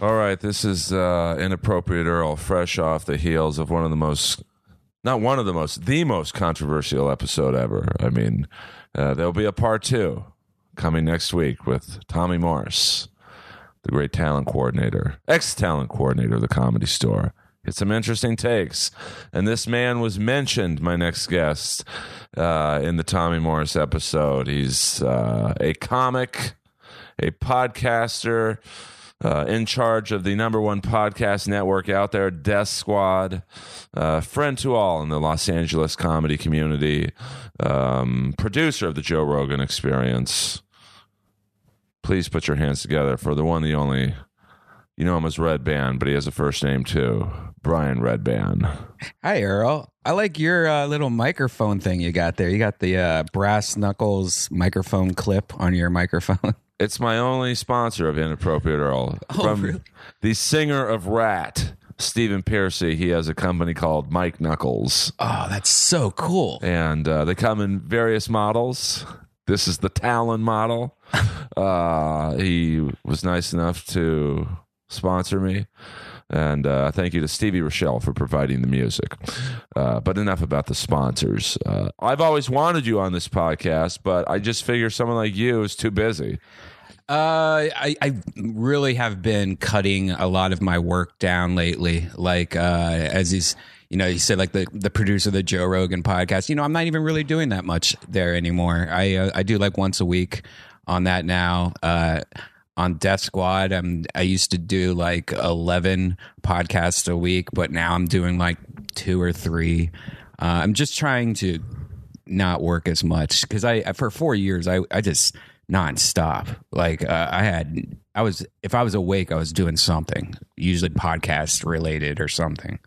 All right, this is uh, inappropriate Earl, fresh off the heels of one of the most, not one of the most, the most controversial episode ever. I mean, uh, there'll be a part two coming next week with Tommy Morris, the great talent coordinator, ex talent coordinator of the Comedy Store. Get some interesting takes, and this man was mentioned. My next guest uh, in the Tommy Morris episode. He's uh, a comic, a podcaster uh, in charge of the number one podcast network out there, Death Squad, uh, friend to all in the Los Angeles comedy community, um, producer of the Joe Rogan Experience. Please put your hands together for the one, the only. You know him as Redban, but he has a first name too, Brian Redban. Hi, Earl. I like your uh, little microphone thing you got there. You got the uh, brass knuckles microphone clip on your microphone. It's my only sponsor of Inappropriate Earl. Oh, really? the singer of Ratt, Stephen Pearcy. He has a company called Mic Knuckles, Oh, that's so cool. and uh, they come in various models. This is the Talon model. Uh, he was nice enough to sponsor me. And uh, thank you to Stevie Rachelle for providing the music. Uh, but enough about the sponsors. Uh, I've always wanted you on this podcast, but I just figure someone like you is too busy. Uh, I, I really have been cutting a lot of my work down lately. Like, uh, as he's, you know, he said, like the, the producer of the Joe Rogan podcast, you know, I'm not even really doing that much there anymore. I, uh, I do like once a week on that now. Uh, on Death Squad, I'm, I used to do like 11 podcasts a week, but now I'm doing like two or three. Uh, I'm just trying to not work as much because I for four years I I just nonstop like uh, I had I was if I was awake I was doing something usually podcast related or something.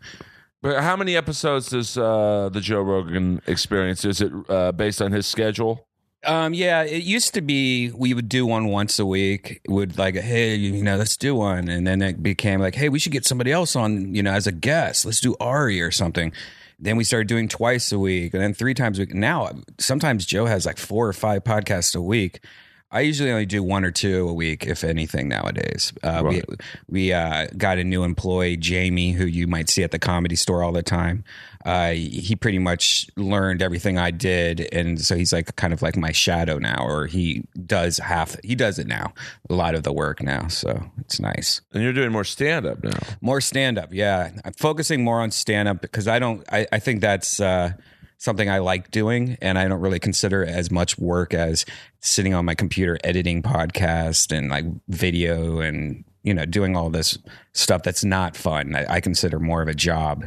But how many episodes does uh, the Joe Rogan experience? Is it uh, based on his schedule? Um, yeah, it used to be we would do one once a week. Would like, hey, you know, let's do one, and then it became like, hey, we should get somebody else on, you know, as a guest. Let's do Ari or something. Then we started doing twice a week, and then three times a week. Now, sometimes Joe has like four or five podcasts a week. I usually only do one or two a week, if anything, nowadays. Uh, Right. We we uh, got a new employee, Jamie, who you might see at the comedy store all the time. Uh, he pretty much learned everything I did, and so he's like kind of like my shadow now, or he does half. He does it now, a lot of the work now, so it's nice. And you're doing more stand up now. More stand up, yeah. I'm focusing more on stand up because I don't. I, I think that's uh, something I like doing, and I don't really consider as much work as sitting on my computer editing podcast and like video and you know doing all this stuff that's not fun. I, I consider more of a job,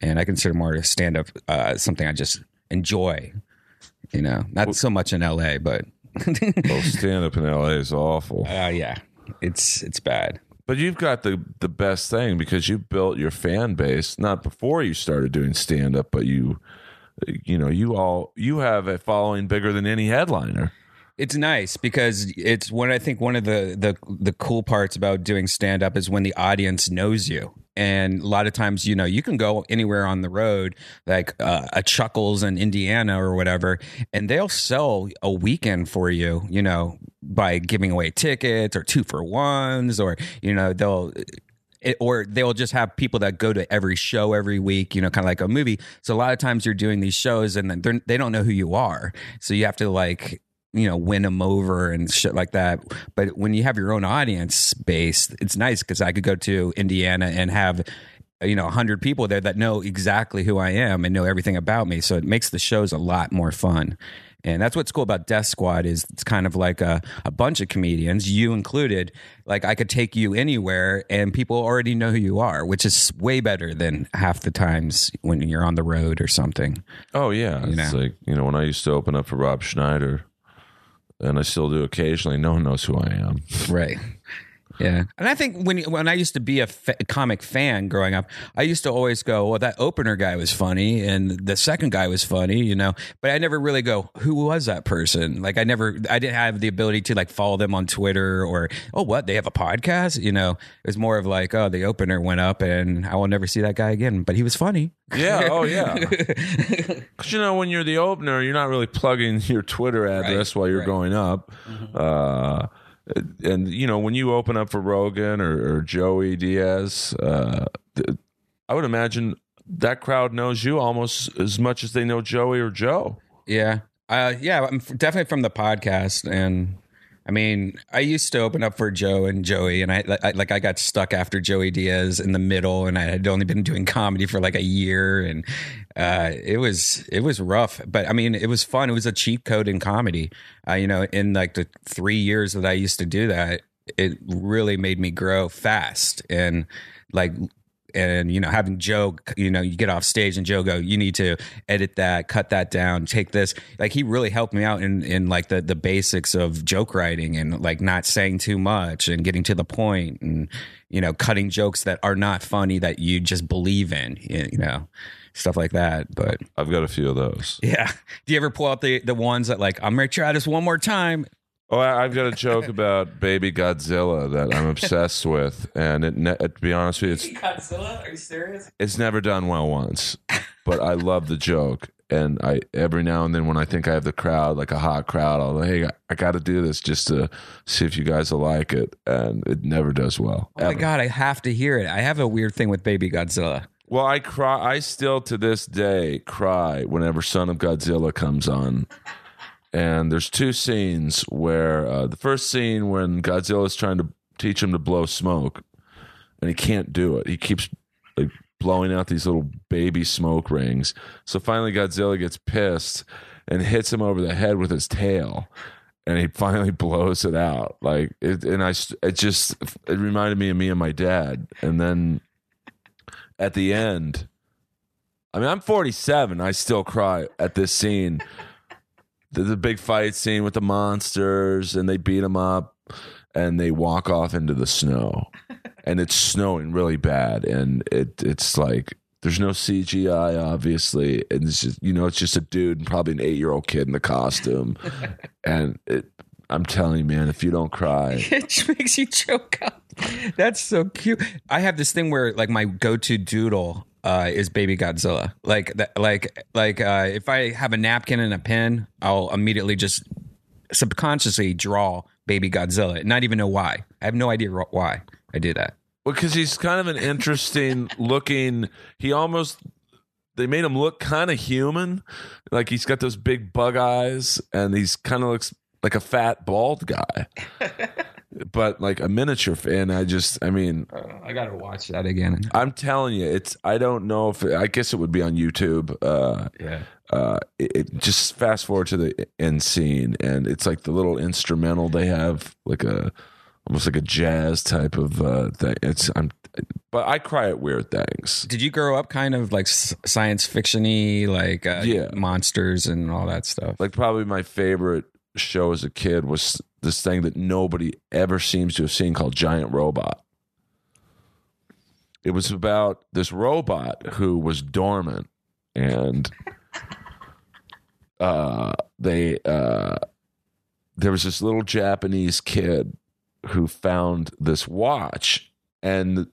and I consider more of stand up uh, something I just enjoy. You know, not so much in L.A., but Well, stand up in LA is awful. uh, yeah, it's it's bad. But you've got the the best thing because you built your fan base not before you started doing stand up, but you you know, you all you have a following bigger than any headliner. It's nice because it's when I think one of the the the cool parts about doing stand up is when the audience knows you. And a lot of times, you know, you can go anywhere on the road, like uh, a Chuckles in Indiana or whatever, and they'll sell a weekend for you, you know, by giving away tickets or two for ones, or you know, they'll it, or they'll just have people that go to every show every week, you know, kind of like a movie. So a lot of times you're doing these shows and then they don't know who you are. So you have to like, you know, win them over and shit like that. But when you have your own audience base, it's nice because I could go to Indiana and have, you know, 100 people there that know exactly who I am and know everything about me. So it makes the shows a lot more fun. And that's what's cool about Death Squad is it's kind of like a, a bunch of comedians, you included. Like I could take you anywhere and people already know who you are, which is way better than half the times when you're on the road or something. Oh yeah, it's know. like you know when I used to open up for Rob Schneider, and I still do occasionally. No one knows who I am. Right. Yeah, and I think when when I used to be a fa- comic fan growing up, I used to always go, "Well, that opener guy was funny, and the second guy was funny," you know. But I never really go, "Who was that person?" Like I never, I didn't have the ability to like follow them on Twitter or, "Oh, what they have a podcast," you know. It was more of like, "Oh, the opener went up, and I will never see that guy again," but he was funny. Yeah. Oh yeah. Because you know when you're the opener, you're not really plugging your Twitter address while you're right. going up. Uh, and you know when you open up for Rogan or, or Joey Diaz, uh, I would imagine that crowd knows you almost as much as they know Joey or Joe. Yeah. Uh, yeah, definitely from the podcast. And I mean, I used to open up for Joe and Joey, and I, I like I got stuck after Joey Diaz in the middle, and I had only been doing comedy for like a year, and uh, it was it was rough. But I mean, it was fun. It was a cheat code in comedy. Uh, you know, in like the three years that I used to do that, it really made me grow fast and like and you know having joe you know you get off stage and joe go you need to edit that cut that down take this like he really helped me out in in like the the basics of joke writing and like not saying too much and getting to the point and you know cutting jokes that are not funny that you just believe in you know stuff like that but I've got a few of those. yeah do you ever pull out the the ones that like i'm gonna try this one more time Oh, I- I've got a joke about Baby Godzilla that I'm obsessed with, and it, ne- to be honest with you, it's godzilla are you serious it's never done well once, but I love the joke. And I every now and then when I think I have the crowd, like a hot crowd, I'll hey, I got to do this just to see if you guys will like it, and it never does well. oh my god i have to hear it i have a weird thing with baby godzilla Well, I cry. I still to this day cry whenever Son of Godzilla comes on. And there's two scenes where uh, the first scene when Godzilla is trying to teach him to blow smoke, and he can't do it. He keeps like blowing out these little baby smoke rings. So finally, Godzilla gets pissed and hits him over the head with his tail. And he finally blows it out, like it. And I, it just, it reminded me of me and my dad. And then at the end, I mean, I'm 47. I still cry at this scene. There's a big fight scene with the monsters, and they beat them up, and they walk off into the snow, and it's snowing really bad, and it it's like there's no CGI, obviously, and it's just you know it's just a dude and probably an eight year old kid in the costume, and it. I'm telling you, man, if you don't cry, it makes you choke up. That's so cute. I have this thing where like my go-to doodle uh, is Baby Godzilla. Like that, like like uh, if I have a napkin and a pen, I'll immediately just subconsciously draw Baby Godzilla. And not even know why. I have no idea why I do that. Well, because he's kind of an interesting looking. He almost they made him look kind of human, like he's got those big bug eyes, and he's kind of looks like a fat bald guy, but like a miniature. fan. I just, I mean, I gotta watch that again. I'm telling you, it's. I don't know if I guess it would be on YouTube. Uh, Yeah. uh, it, it just fast forward to the end scene, and it's like the little instrumental they have, like a almost like a jazz type of uh, thing. It's I'm, but I cry at weird things. Did you grow up kind of like science fictiony, like uh, Yeah. monsters and all that stuff? Like probably my favorite show as a kid was this thing that nobody ever seems to have seen called Giant Robot. It was about this robot who was dormant and uh they uh there was this little Japanese kid who found this watch and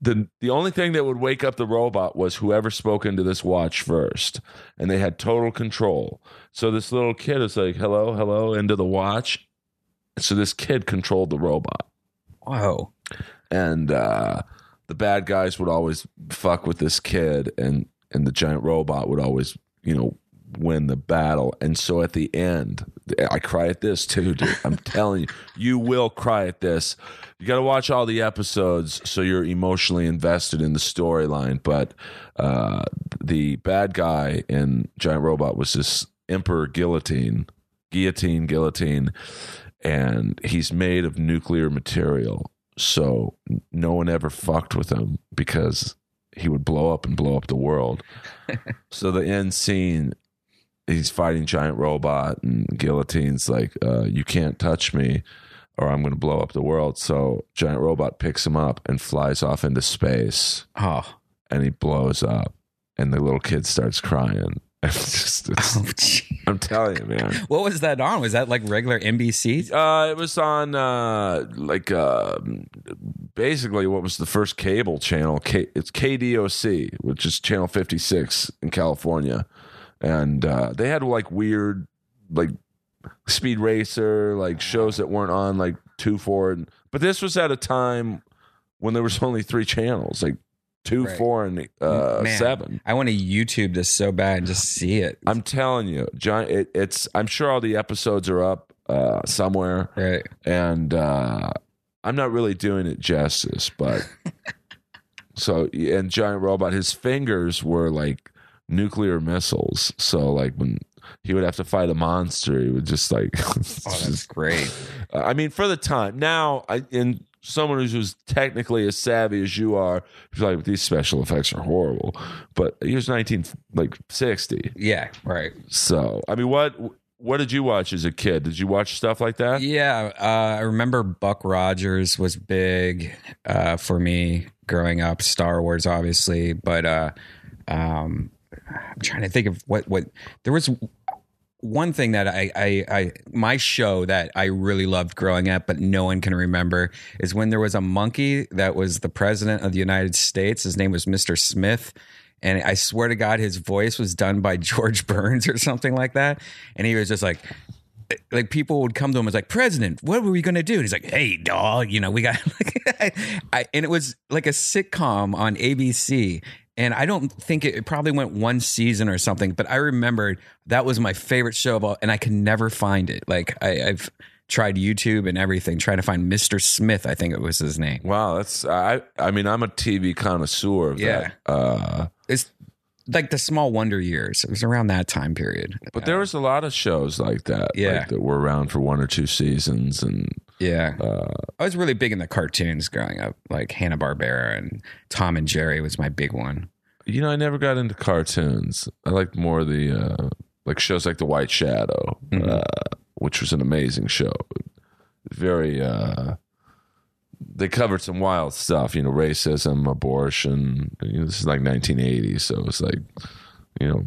the the only thing that would wake up the robot was whoever spoke into this watch first and they had total control so this little kid is like hello hello into the watch. So this kid controlled the robot. Whoa. and uh the bad guys would always fuck with this kid and and the giant robot would always you know win the battle. And so at the end i cry at this too dude. I'm telling you you will cry at this. You got to watch all the episodes so you're emotionally invested in the storyline. But uh the bad guy in giant robot was this emperor guillotine guillotine guillotine and he's made of nuclear material. So no one ever fucked with him because he would blow up and blow up the world. So the end scene he's fighting giant robot and guillotine's like uh, you can't touch me or i'm going to blow up the world. So giant robot picks him up and flies off into space. Oh. and he blows up and the little kid starts crying it's just Oh, i'm telling you man What was that on? Was that like regular NBC? Uh, it was on uh, like uh, basically what was the first cable channel? K- it's KDOC, which is channel fifty six in California, and uh, they had like weird, like Speed Racer, like shows that weren't on like two, four, but this was at a time when there was only three channels, like two, Right. four, and uh, Man, seven. I want to YouTube this so bad and just see it. I'm telling you, John. It, it's. I'm sure all the episodes are up uh, somewhere, right. and uh, I'm not really doing it justice, but so and giant robot, his fingers were like nuclear missiles. So like when he would have to fight a monster, he would just like. Oh, that's great. Uh, I mean, for the time now, I in someone who's who's technically as savvy as you are, like these special effects are horrible. But he was nineteen like sixty, Yeah, right. so I mean, what what did you watch as a kid? Did you watch stuff like that? Yeah, uh, I remember Buck Rogers was big uh, for me growing up. Star Wars, obviously, but uh, um, I'm trying to think of what what there was one thing that I, I I my show that I really loved growing up, but no one can remember is when there was a monkey that was the president of the United States. His name was Mr. Smith. And I swear to God, his voice was done by George Burns or something like that. And he was just like, eh, like people would come to him was like, President, what were we gonna do? And he's like, Hey, dog, you know, we got I, and it was like a sitcom on ABC. And I don't think it, it probably went one season or something, but I remembered that was my favorite show of all, and I can never find it. Like I, I've tried YouTube and everything, trying to find Mr. Smith, I think it was his name. Wow, that's I. I mean, I'm a TV connoisseur of Yeah. that. Uh, It's like the Small Wonder years. It was around that time period. but there was a lot of shows like that, Yeah. like, that were around for one or two seasons, and Yeah. uh, I was really big in the cartoons growing up, like Hanna Barbera and Tom and Jerry was my big one. you know, I never got into cartoons. I liked more the uh, like shows like The White Shadow, Mhm. uh, which was an amazing show. Very. Uh, they covered some wild stuff, you know, racism, abortion. You know, this is like 1980, so it's like, you know,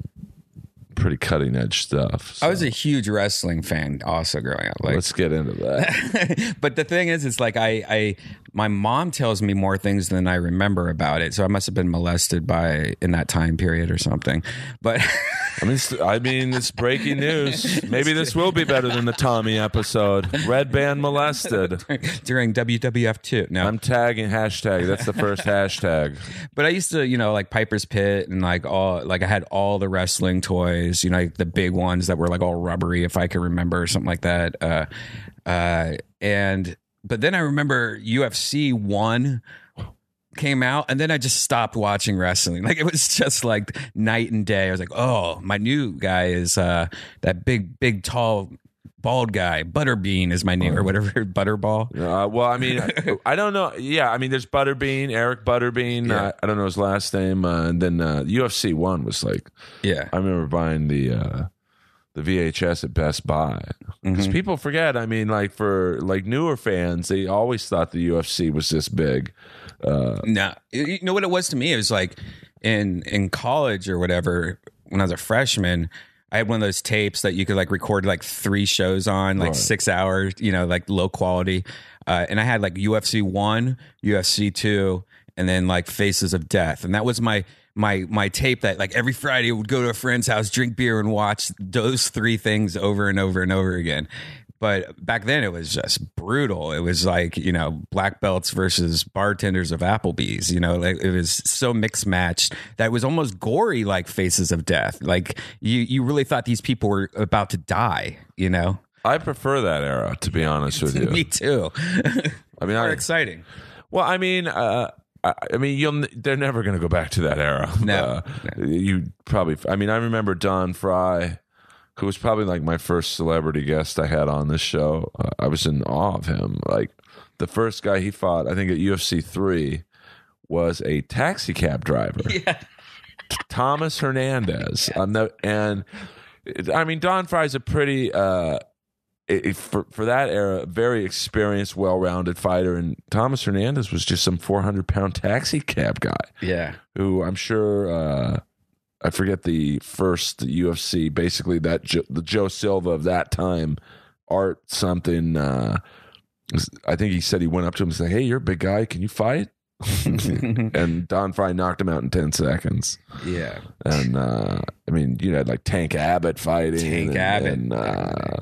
pretty cutting edge stuff. I was a huge wrestling fan also growing up. Like let's get into that. but the thing is, it's like I, I, my mom tells me more things than I remember about it. So I must have been molested by in that time period or something. But I mean, it's, I mean, it's breaking news. Maybe this will be better than the Tommy episode. Redban molested. during WWF two, no. I'm tagging hashtag. That's the first hashtag. but I used to, you know, like Piper's Pit and like all, like I had all the wrestling toys, you know, like the big ones that were like all rubbery, if I could remember, or something like that. Uh, uh, and but then I remember UFC one came out, and then I just stopped watching wrestling. Like it was just like night and day. I was like, oh, my new guy is uh, that big, big, tall. Bald guy, Butterbean is my name, or whatever. Butterball. Uh, well, I mean, I don't know. Yeah, I mean, there's Butterbean, Eric Butterbean. Yeah. Uh, I don't know his last name. Uh, and then uh, UFC one was like, Yeah, I remember buying the uh, the VHS at Best Buy because Mhm. people forget. I mean, like for like newer fans, they always thought the UFC was this big. Uh, No, you know what it was to me. It was like in in college or whatever. When I was a freshman, I had one of those tapes that you could like record like three shows on, like Right. six hours. You know, like low quality. Uh, and I had like UFC one, UFC two, and then like Faces of Death, and that was my my my tape that like every Friday I would go to a friend's house, drink beer, and watch those three things over and over and over again. But back then it was just brutal. It was like, you know, black belts versus bartenders of Applebee's, you know, like it was so mixed matched that it was almost gory like faces of death. Like you you really thought these people were about to die, you know? I prefer that era, to be honest with you. Me too. I mean, I, exciting. Well, I mean, uh, I, I mean, you'll they're never going to go back to that era. No, Uh, you probably. I mean, I remember Don Frye, who was probably like my first celebrity guest I had on this show. Uh, I was in awe of him. Like the first guy he fought, I think at UFC three, was a taxi cab driver. Yeah. Thomas Hernandez. On the, and I mean, Don Frye's a pretty, uh, it- it- for, for that era, very experienced, well rounded fighter. And Thomas Hernandez was just some 400 pound taxi cab guy Yeah. who I'm sure, uh, I forget the first UFC, basically that jo- the Joe Silva of that time, Art something. Uh, I think he said he went up to him and said, Hey, you're a big guy. Can you fight? and Don Frye knocked him out in 10 seconds. yeah. And uh, I mean, you had like Tank Abbott fighting. Tank and, Abbott. And, uh,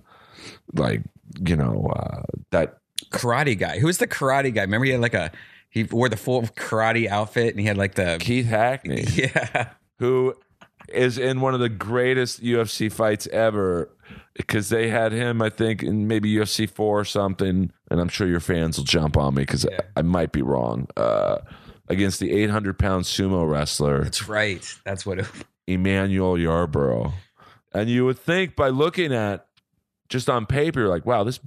like you know uh, that karate guy. Who was the karate guy? Remember he had like a he wore the full karate outfit and he had like the Keith Hackney, yeah. who is in one of the greatest UFC fights ever. Because they had him, I think, in maybe UFC four or something, and I'm sure your fans will jump on me because Yeah. I, I might be wrong. Uh, against the 800 pound sumo wrestler That's right. That's what it Emmanuel Yarbrough. And you would think by looking at just on paper, you're like, wow, this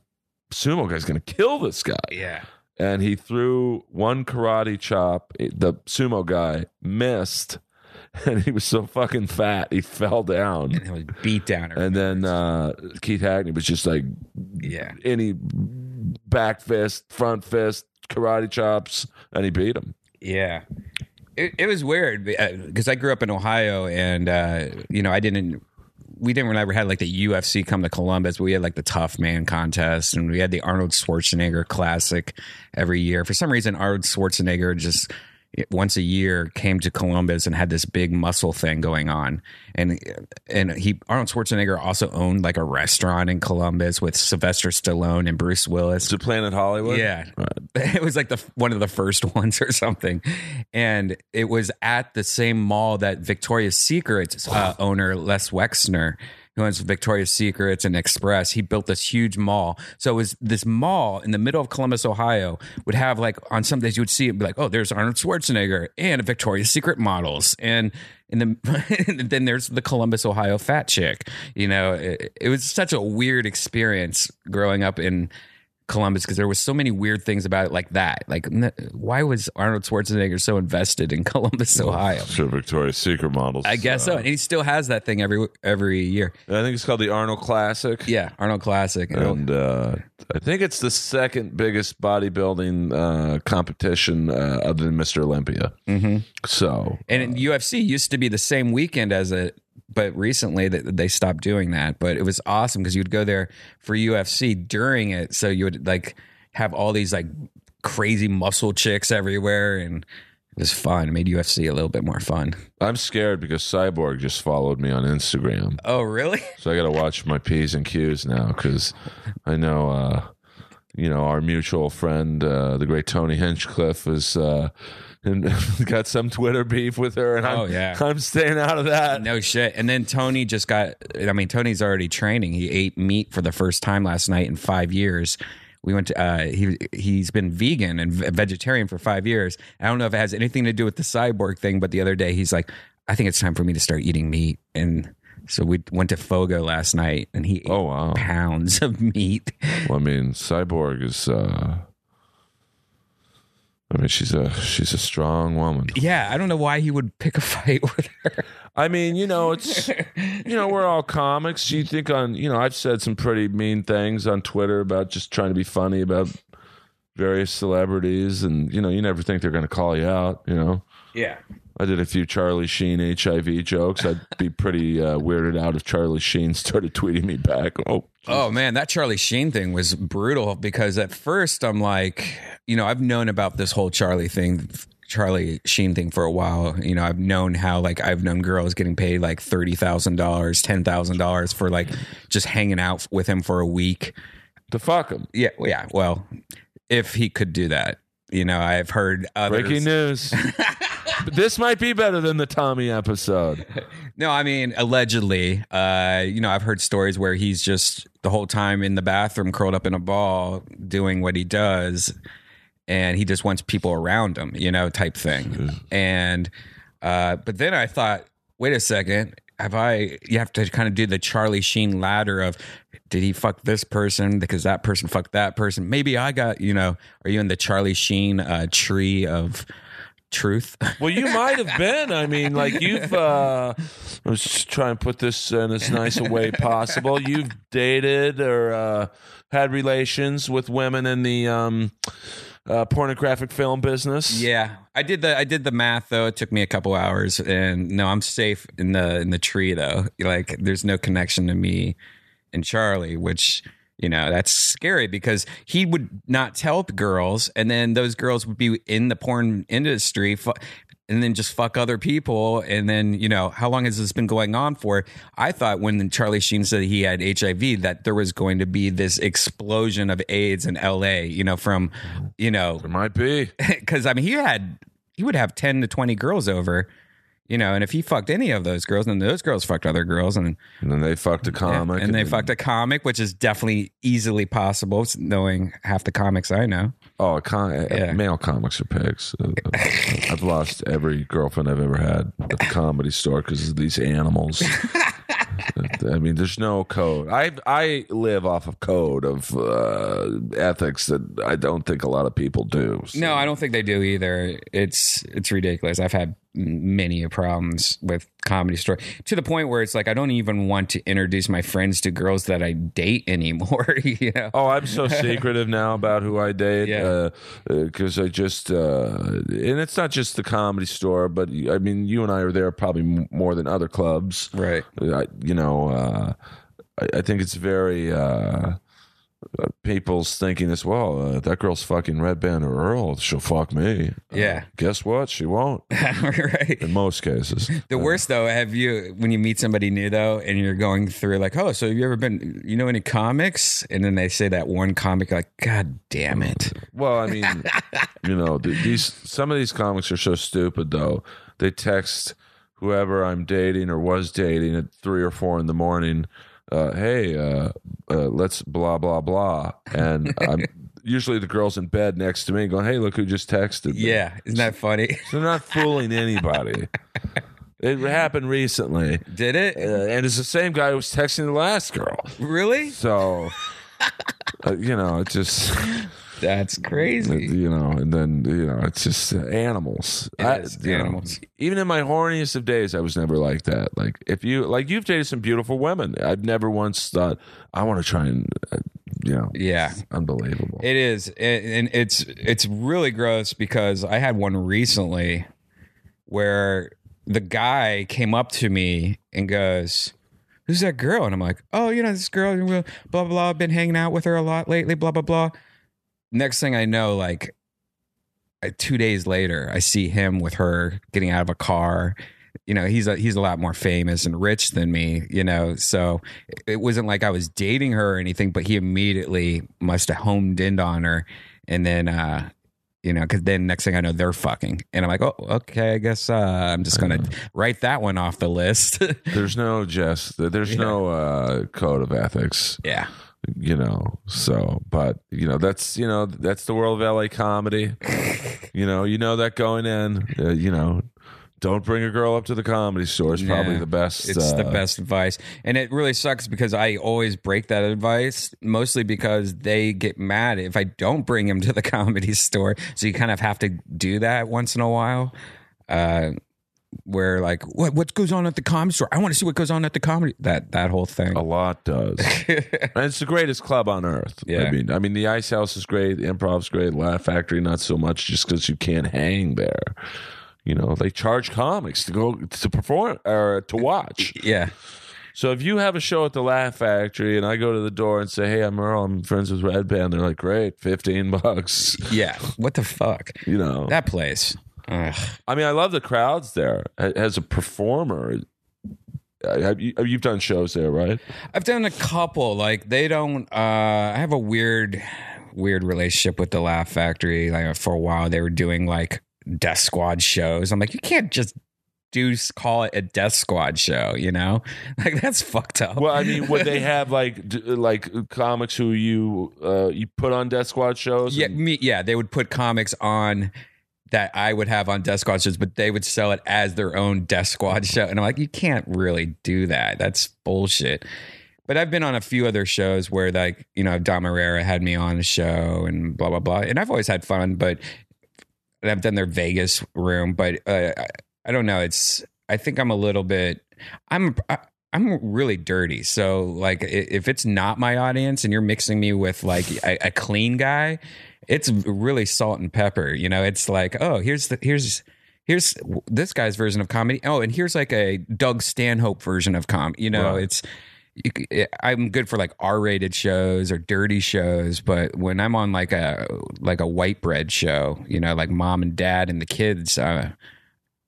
sumo guy's going to kill this guy. Yeah. And he threw one karate chop. The sumo guy missed, and he was so fucking fat, he fell down. And it was beat down. And then uh, Keith Hackney was just like yeah. any back fist, front fist, karate chops, and he beat him. Yeah. It, it was weird because I grew up in Ohio and, uh, you know, I didn't, we didn't really ever had like the UFC come to Columbus, but we had like the Tough Man contest and we had the Arnold Schwarzenegger Classic every year. For some reason, Arnold Schwarzenegger just once a year came to Columbus and had this big muscle thing going on. And and he Arnold Schwarzenegger also owned like a restaurant in Columbus with Sylvester Stallone and Bruce Willis. Is it Planet Hollywood? Yeah. It was like the one of the first ones or something. And it was at the same mall that Victoria's Secret uh, owner Les Wexner who owns Victoria's Secrets and Express, he built this huge mall. So it was this mall in the middle of Columbus, Ohio, would have like on some days you would see it be like, oh, there's Arnold Schwarzenegger and Victoria's Secret models. And and then, then there's the Columbus, Ohio fat chick. You know, it, it was such a weird experience growing up in Columbus because there was so many weird things about it like that. Like, n- why was Arnold Schwarzenegger so invested in Columbus, Ohio? Sure, Victoria's Secret models. I guess so, and he still has that thing every every year. I think it's called the Arnold Classic. Yeah, Arnold Classic. And uh, I think it's the second biggest bodybuilding uh, competition uh, other than Mr. Olympia. Mm-hmm. So And in UFC used to be the same weekend as it, but recently they, they stopped doing that. But it was awesome because you'd go there for UFC during it, so you would like have all these like crazy muscle chicks everywhere, and it was fun. It made UFC a little bit more fun. I'm scared because Cyborg just followed me on Instagram, Oh, really? so I got to watch my p's and q's now because I know. Uh, you know, our mutual friend, uh, the great Tony Hinchcliffe, is uh, and got some Twitter beef with her, and I'm, Oh, yeah. I'm staying out of that. No shit. And then Tony just got. I mean, Tony's already training. He ate meat for the first time last night in five years. We went to. Uh, he he's been vegan and ve- vegetarian for five years. I don't know if it has anything to do with the cyborg thing, but the other day he's like, "I think it's time for me to start eating meat." And so we went to Fogo last night, and he ate Oh wow! pounds of meat. Well, I mean, Cyborg is. Uh, I mean, she's a she's a strong woman. Yeah, I don't know why he would pick a fight with her. I mean, you know, it's you know, we're all comics. You think on, you know, I've said some pretty mean things on Twitter about just trying to be funny about various celebrities, and you know, you never think they're going to call you out. You know, Yeah. I did a few Charlie Sheen HIV jokes. I'd be pretty uh, weirded out if Charlie Sheen started tweeting me back. Oh, Oh man, that Charlie Sheen thing was brutal because at first I'm like, you know, I've known about this whole Charlie thing, Charlie Sheen thing for a while. You know, I've known how like I've known girls getting paid like thirty thousand dollars, ten thousand dollars for like just hanging out with him for a week. to fuck him. Yeah, yeah. Well, if he could do that, you know, I've heard others. Breaking news. This might be better than the Tommy episode. No, I mean allegedly. Uh, you know, I've heard stories where he's just the whole time in the bathroom, curled up in a ball, doing what he does, and he just wants people around him, you know, type thing. And uh, but then I thought, wait a second, have I? You have to kind of do the Charlie Sheen ladder of. Did he fuck this person because that person fucked that person? Maybe I got, you know, are you in the Charlie Sheen uh, tree of truth? Well, you might have been. I mean, like you've. Uh, let's just try and put this in as nice a way possible. You've dated or uh, had relations with women in the um, uh, pornographic film business. Yeah, I did the I did the math though. It took me a couple hours, and no, I'm safe in the in the tree though. Like, there's no connection to me and Charlie, which you know that's scary because he would not tell girls, and then those girls would be in the porn industry. fu- and then just fuck other people. And then, you know, how long has this been going on for? I thought when Charlie Sheen said he had HIV that there was going to be this explosion of AIDS in LA, you know, from, you know, There might be. because I mean, he had, he would have 10 to 20 girls over, you know, and if he fucked any of those girls, then those girls fucked other girls. And, And then they fucked a comic. and they fucked a comic, which is definitely easily possible, knowing half the comics I know. Oh, con- Yeah. male comics are pigs. Uh, I've lost every girlfriend I've ever had at the comedy store because of these animals. I mean, there's no code. I I live off of code of uh, ethics that I don't think a lot of people do. So- No, I don't think they do either. It's it's ridiculous. I've had many problems with comedy store to the point where it's like I don't even want to introduce my friends to girls that I date anymore. you know? Oh, I'm so secretive now about who I date. Yeah. Because I just, uh, and it's not just the comedy store, but I mean, you and I are there probably m- more than other clubs. Right. I, you know, uh, I, I think it's very uh, uh, people's thinking as well. Uh, that girl's fucking Redban or Earl. She'll fuck me. Uh, Yeah. guess what? She won't. right. In most cases. The worst though, have you when you meet somebody new though, and you're going through like, oh, so have you ever been, you know, any comics? And then they say that one comic, like, God damn it. Well, I mean, you know, th- these some of these comics are so stupid though. They text whoever I'm dating or was dating at three or four in the morning. Uh, hey, uh, uh, let's blah blah blah, and I'm usually the girl's in bed next to me, going, "Hey, look who just texted." me." Yeah, isn't that funny? they're not fooling anybody. it happened recently, Did it uh, and it's the same guy who was texting the last girl. really? So, uh, you know, it just. That's crazy. you know, and then you know, it's just uh, animals. I- you know, animals. even in my horniest of days, I was never like that. Like if you like, you've dated some beautiful women. I've never once thought I want to try and, uh, you know, Yeah. unbelievable. It is, and and it's it's really gross because I had one recently where the guy came up to me and goes, "Who's that girl?" And I'm like, "Oh, you know this girl, blah blah blah. I've been hanging out with her a lot lately. Blah blah blah." Next thing I know, like two days later, I see him with her getting out of a car. You know, he's a, he's a lot more famous and rich than me. You know, so it wasn't like I was dating her or anything, but he immediately must have homed in on her, and then. uh you know, because then next thing I know, they're fucking, and I'm like, oh, okay, I guess uh, I'm just gonna write that one off the list. There's no just. There's no uh, code of ethics. yeah, You know. So, but you know, that's you know, that's the world of LA comedy. you know, you know that going in. Uh, you know, don't bring a girl up to the comedy store. It's probably the best. It's the uh, best advice. And it really sucks because I always break that advice, mostly because they get mad if I don't bring him to the comedy store. So you kind of have to do that once in a while. Uh, where like what what goes on at the comedy store? I want to see what goes on at the comedy that that whole thing. A lot does. and it's the greatest club on earth. Yeah. I mean, I mean, the Ice House is great, the Improv's great, Laugh Factory not so much, just because you can't hang there. You know, they charge comics to go to perform or to watch. yeah. So if you have a show at the Laugh Factory and I go to the door and say, "Hey, I'm Earl. I'm friends with Redban," they're like, "Great, fifteen bucks." Yeah. What the fuck? You know, That place. Ugh. I mean, I love the crowds there. As a performer, have you, you've done shows there, right? I've done a couple. Like they don't. Uh, I have a weird, weird relationship with the Laugh Factory. Like for a while, they were doing like Death Squad shows. I'm like, you can't just do call it a Death Squad show. You know, like that's fucked up. Well, I mean, would they have like d- like comics who you uh, you put on Death Squad shows? yeah, me. Yeah, they would put comics on. That I would have on Death Squad shows, but they would sell it as their own Death Squad show. And I'm like, you can't really do that. That's bullshit. But I've been on a few other shows where like, you know, Dom Irrera had me on a show and blah, blah, blah. And I've always had fun, but I've done their Vegas room, but uh, I, I don't know. It's, I think I'm a little bit, I'm, I, I'm really dirty. So like, if it's not my audience and you're mixing me with like a, a clean guy, it's really salt and pepper. You know, it's like, oh, here's the, here's, here's this guy's version of comedy. Oh, and here's like a Doug Stanhope version of com. You know, Right. it's, I'm good for like R-rated shows or dirty shows, but when I'm on like a like a white bread show, you know, like mom and dad and the kids, uh,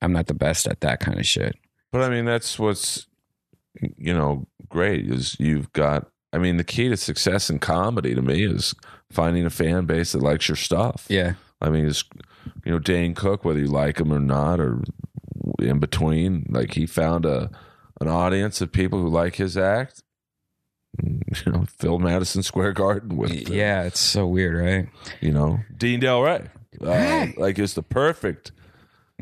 I'm not the best at that kind of shit. But I mean, that's what's you know great is you've got. I mean, the key to success in comedy to me is finding a fan base that likes your stuff. Yeah. I mean, it's you know Dane Cook, whether you like him or not, or in between. Like he found a an audience of people who like his act. You know, filled Madison Square Garden with uh, Yeah, it's so weird, right? you know Dean Delray. Uh, Right. like it's the perfect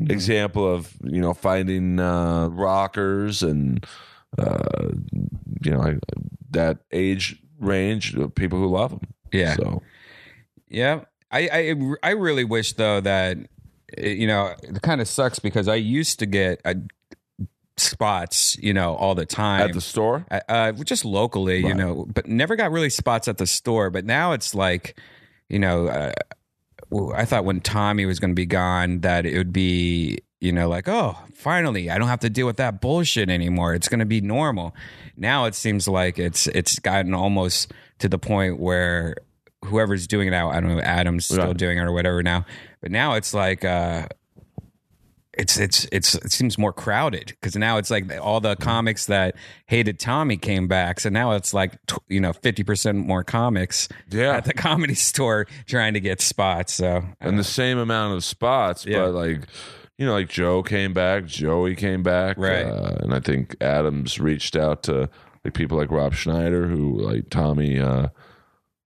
Mm-hmm. example of you know finding uh, rockers and uh, you know I- that age range of people who love him. Yeah. So Yeah, I I, I really wish though that eh, you know it kind of sucks because I used to get uh, spots, you know, all the time at the store, uh, uh, just locally, you know, but never got really spots at the store. But now it's like, you know, uh, I thought when Tommy was going to be gone that it would be, you know, like, oh, finally, I don't have to deal with that bullshit anymore. It's going to be normal. Now it seems like it's it's gotten almost to the point where whoever's doing it now, I don't know, Adam's still doing it or whatever now, but now it's like. uh it's it's it's it seems more crowded because now it's like all the comics that hated Tommy came back, so now it's like you know fifty percent more comics Yeah. at the comedy store trying to get spots. So and the same amount of spots, Yeah. but like you know, like Joe came back, Joey came back, Right. Uh, and I think Adams reached out to like people like Rob Schneider, who like Tommy. Uh,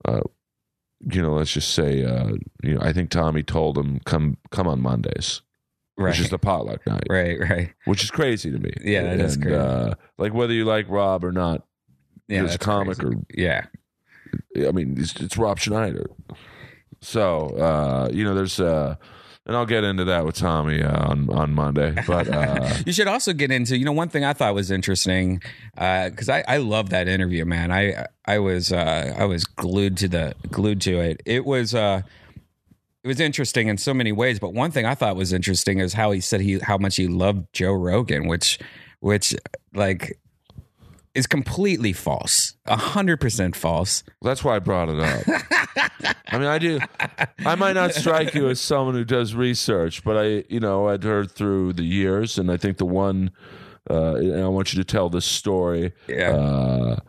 uh, you know, let's just say, uh, you know, I think Tommy told him come come on Mondays, right, which is the potluck night, right, right, which is crazy to me. Yeah, that is And, crazy. Uh, like whether you like Rob or not, yeah, There's a comic crazy. or- yeah, I mean, it's, it's Rob Schneider. So, uh, you know, there's, uh, and I'll get into that with Tommy uh, on on Monday. But uh, you should also get into you know one thing I thought was interesting because I I love that interview, man. I I was uh, I was glued to the glued to it. It was. Uh, it was interesting in so many ways, but one thing I thought was interesting is how he said he how much he loved Joe Rogan, which which like is completely false, a hundred percent false. that's why I brought it up. I mean, I do. I might not strike you as someone who does research, but I, you know, I'd heard through the years, and I think the one, uh, and I want you to tell this story. Yeah. Uh,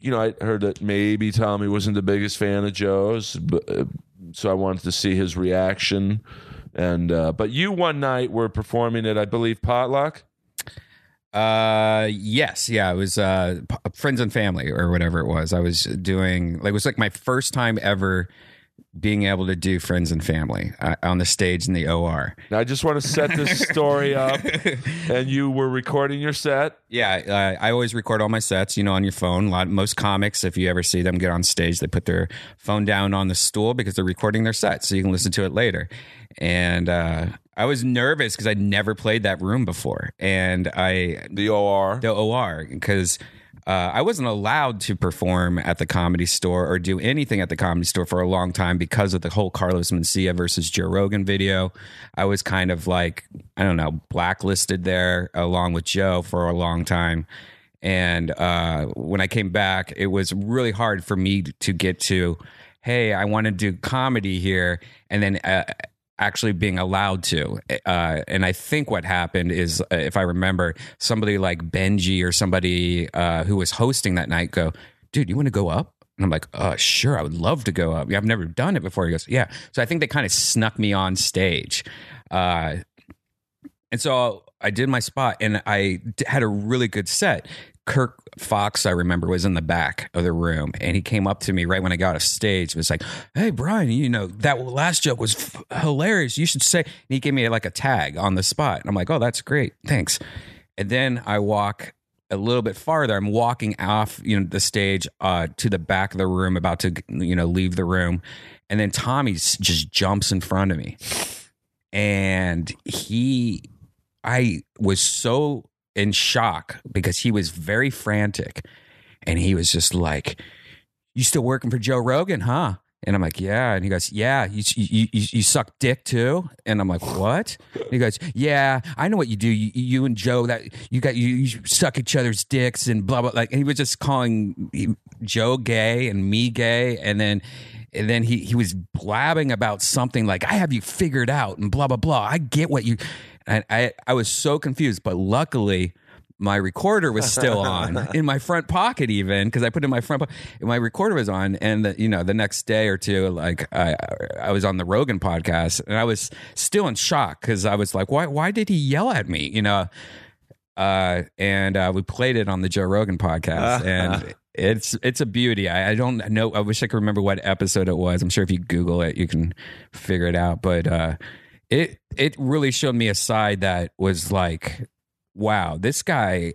you know, I heard that maybe Tommy wasn't the biggest fan of Joe's, but, uh, so I wanted to see his reaction. And uh, but you one night were performing at, I believe, Potluck. Uh, yes, yeah, it was uh friends and family or whatever it was. I was doing like it was like my first time ever being able to do friends and family uh, on the stage in the OR. Now I just want to set this story up. and you were recording your set. Yeah, uh, I always record all my sets, you know, on your phone. A lot, most comics, if you ever see them get on stage, they put their phone down on the stool because they're recording their set, so you can listen to it later. And uh, I was nervous because I'd never played that room before, and I The OR. the OR because uh, I wasn't allowed to perform at the comedy store or do anything at the comedy store for a long time because of the whole Carlos Mencia versus Joe Rogan video. I was kind of like, I don't know, blacklisted there along with Joe for a long time. And uh, when I came back, it was really hard for me to get to, hey, I want to do comedy here. And then uh, actually being allowed to. Uh, and I think what happened is, uh, if I remember, somebody like Benji or somebody uh, who was hosting that night go, dude, you want to go up? And I'm like, uh, sure, I would love to go up. I've never done it before. He goes, yeah. So I think they kind of snuck me on stage. Uh, and so I did my spot and I had a really good set. Kirk Fox, I remember, was in the back of the room and he came up to me right when I got off stage. was like, Hey, Brian, you know, that last joke was f- hilarious. You should say, and he gave me like a tag on the spot. And I'm like, Oh, that's great. Thanks. And then I walk a little bit farther. I'm walking off, you know, the stage uh, to the back of the room, about to, you know, leave the room. And then Tommy just jumps in front of me. And he, I was so in shock because he was very frantic. And he was just like, You still working for Joe Rogan, huh? And I'm like, yeah. And he goes, yeah, you, you, you, you suck dick too. And I'm like, what? And he goes, yeah, I know what you do. You, you and Joe, that you got, you, you suck each other's dicks and blah, blah. Like, and he was just calling Joe gay and me gay. And then, and then he, he was blabbing about something like, I have you figured out and blah, blah, blah. I get what you, and I I was so confused. But luckily, my recorder was still on in my front pocket, even because I put it in my front. pocket. My recorder was on, and the, you know, the next day or two, like I I was on the Rogan podcast, and I was still in shock because I was like, why why did he yell at me? You know. Uh, and uh, we played it on the Joe Rogan podcast, and it's it's a beauty. I, I don't know. I wish I could remember what episode it was. I'm sure if you Google it, you can figure it out. But uh, it it really showed me a side that was like, wow, this guy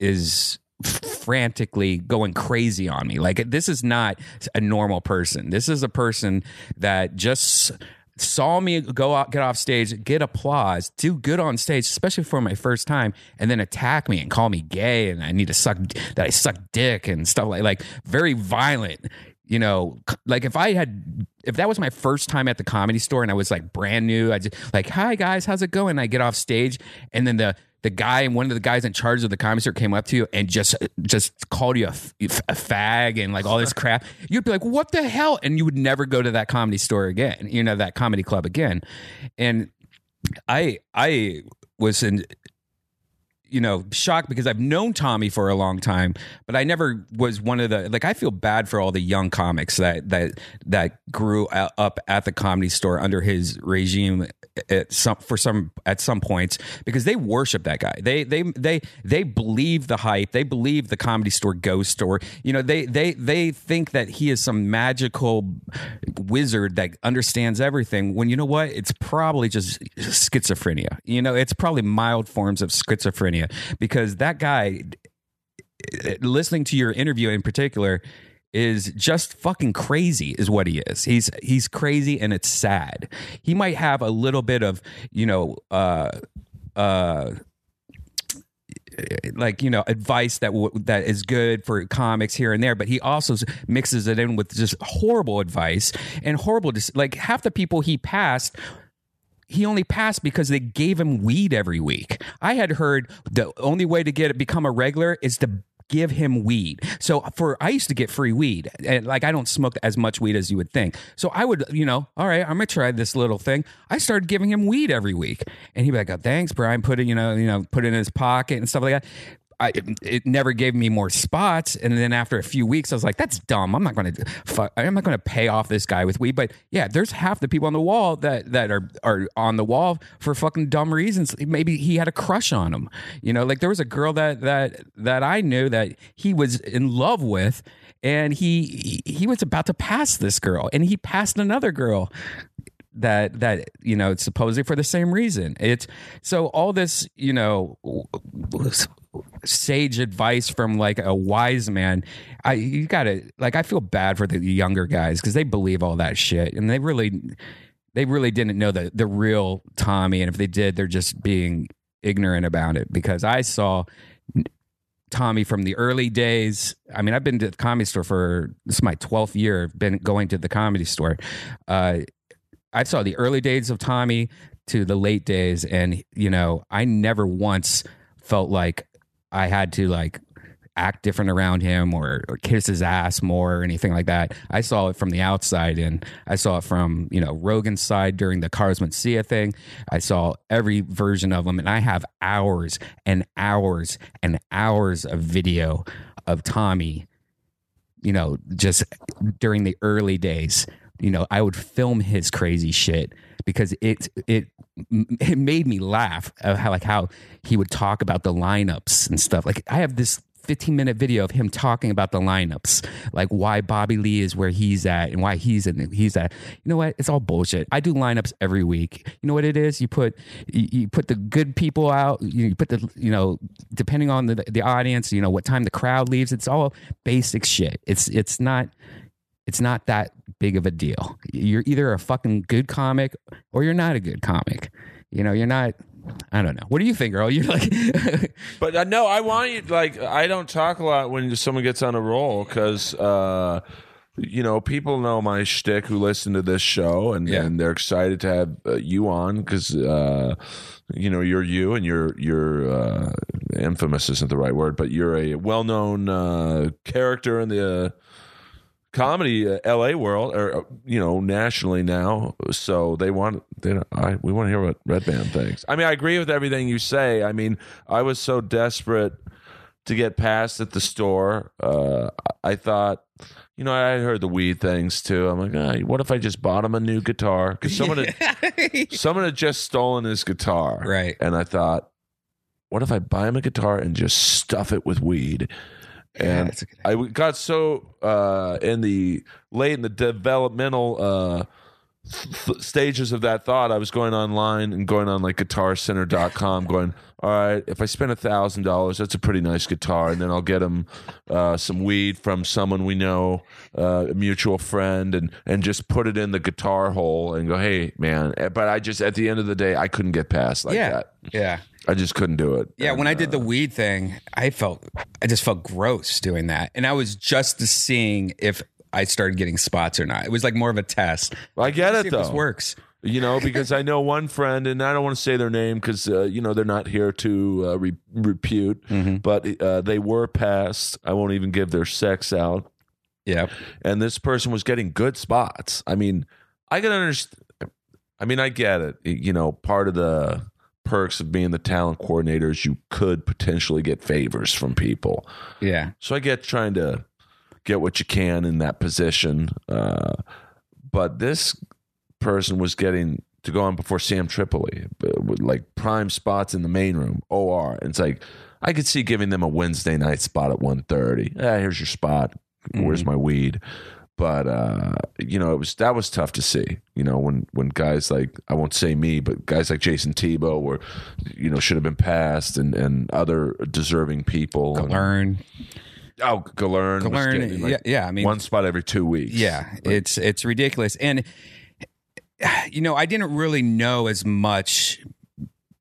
is frantically going crazy on me. Like this is not a normal person. This is a person that just saw me go out, get off stage, get applause, do good on stage, especially for my first time, and then attack me and call me gay and I need to suck that I suck dick and stuff like like very violent. You know, like if I had if that was my first time at the comedy store and I was like brand new, I just like, hi guys, how's it going? I get off stage and then the the guy and one of the guys in charge of the comedy store came up to you and just just called you a, a fag and like all this crap, you'd be like, "What the hell?" And you would never go to that comedy store again, you know, that comedy club again. And I I was in you know, shocked because I've known Tommy for a long time, but I never was one of the like. I feel bad for all the young comics that that that grew up at the comedy store under his regime at some for some at some points because they worship that guy. They they they they believe the hype. They believe the comedy store ghost or you know they they they think that he is some magical wizard that understands everything. When you know what, it's probably just schizophrenia. You know, it's probably mild forms of schizophrenia because that guy listening to your interview in particular is just fucking crazy is what he is. He's he's crazy and it's sad. He might have a little bit of, you know, uh uh like you know advice that w- that is good for comics here and there but he also mixes it in with just horrible advice and horrible dis- like half the people he passed he only passed because they gave him weed every week. I had heard the only way to get it become a regular is to give him weed. So for I used to get free weed, and like I don't smoke as much weed as you would think. So I would, you know, all right, I'm gonna try this little thing. I started giving him weed every week, and he'd be like, oh, "Thanks, Brian." Put it, you know, you know, put it in his pocket and stuff like that. I, it never gave me more spots. And then after a few weeks, I was like, that's dumb. I'm not going to, I'm not going to pay off this guy with weed. But yeah, there's half the people on the wall that, that are, are on the wall for fucking dumb reasons. Maybe he had a crush on him. You know, like there was a girl that, that, that I knew that he was in love with and he, he was about to pass this girl and he passed another girl that that you know supposedly for the same reason it's so all this you know sage advice from like a wise man i you gotta like i feel bad for the younger guys because they believe all that shit and they really they really didn't know the the real tommy and if they did they're just being ignorant about it because i saw Tommy from the early days. I mean, I've been to the comedy store for this is my 12th year, been going to the comedy store. Uh, I saw the early days of Tommy to the late days, and you know, I never once felt like I had to like act different around him or, or, kiss his ass more or anything like that. I saw it from the outside and I saw it from, you know, Rogan's side during the Carlos Mencia thing. I saw every version of him and I have hours and hours and hours of video of Tommy, you know, just during the early days. You know, I would film his crazy shit because it it it made me laugh how like how he would talk about the lineups and stuff. Like I have this 15 minute video of him talking about the lineups, like why Bobby Lee is where he's at and why he's in he's at. You know what? It's all bullshit. I do lineups every week. You know what it is? You put you, put the good people out. You, put the you know depending on the the audience. You know what time the crowd leaves. It's all basic shit. It's it's not it's not that big of a deal. You're either a fucking good comic or you're not a good comic. You know, you're not. I don't know. What do you think, girl? You're like, but uh, no, I want you. Like, I don't talk a lot when someone gets on a roll because, uh, you know, people know my shtick who listen to this show, and, Yeah. and they're excited to have uh, you on because, uh, you know, you're you, and you're you're uh, infamous isn't the right word, but you're a well known uh, character in the. Comedy, uh, L.A. world, or uh, you know, nationally now. So they want they don't- I, we want to hear what Redban thinks. I mean, I agree with everything you say. I mean, I was so desperate to get past at the store. Uh, I thought. You know, I heard the weed things too. I'm like, what if I just bought him a new guitar? Because someone had, someone had just stolen his guitar, Right. And I thought, what if I buy him a guitar and just stuff it with weed? And good I got so uh, in the late in the developmental uh, th- stages of that thought, I was going online and going on like guitarcenter.com, going, all right, if I spend a thousand dollars, that's a pretty nice guitar, and then I'll get him uh, some weed from someone we know, uh, a mutual friend, and and just put it in the guitar hole and go, hey man. But I just at the end of the day, I couldn't get past like yeah. that. Yeah. I just couldn't do it. Yeah, when I did the weed thing, I felt I just felt gross doing that. And I was just seeing if I started getting spots or not. It was like more of a test. I get it though. this works. you know because i know one friend and i don't want to say their name because uh, you know they're not here to uh, re- repute Mm-hmm. but uh, they were passed i won't even give their sex out Yeah. and this person was getting good spots i mean i can understand i mean i get it you know part of the perks of being the talent coordinator is you could potentially get favors from people Yeah. so I get trying to get what you can in that position. Uh, but this person was getting to go on before Sam Tripoli uh, with like prime spots in the main room, OR. And it's like, I could see giving them a Wednesday night spot at 1.30. Yeah, here's your spot. Where's my weed? But uh, you know, it was that was tough to see. You know, when when guys like I won't say me, but guys like Jason Tebow were, you know, should have been passed, and and other deserving people. Learn. Oh, Galern. getting, like, yeah, yeah. I mean one spot every two weeks. Yeah, it's it's ridiculous, and you know, I didn't really know as much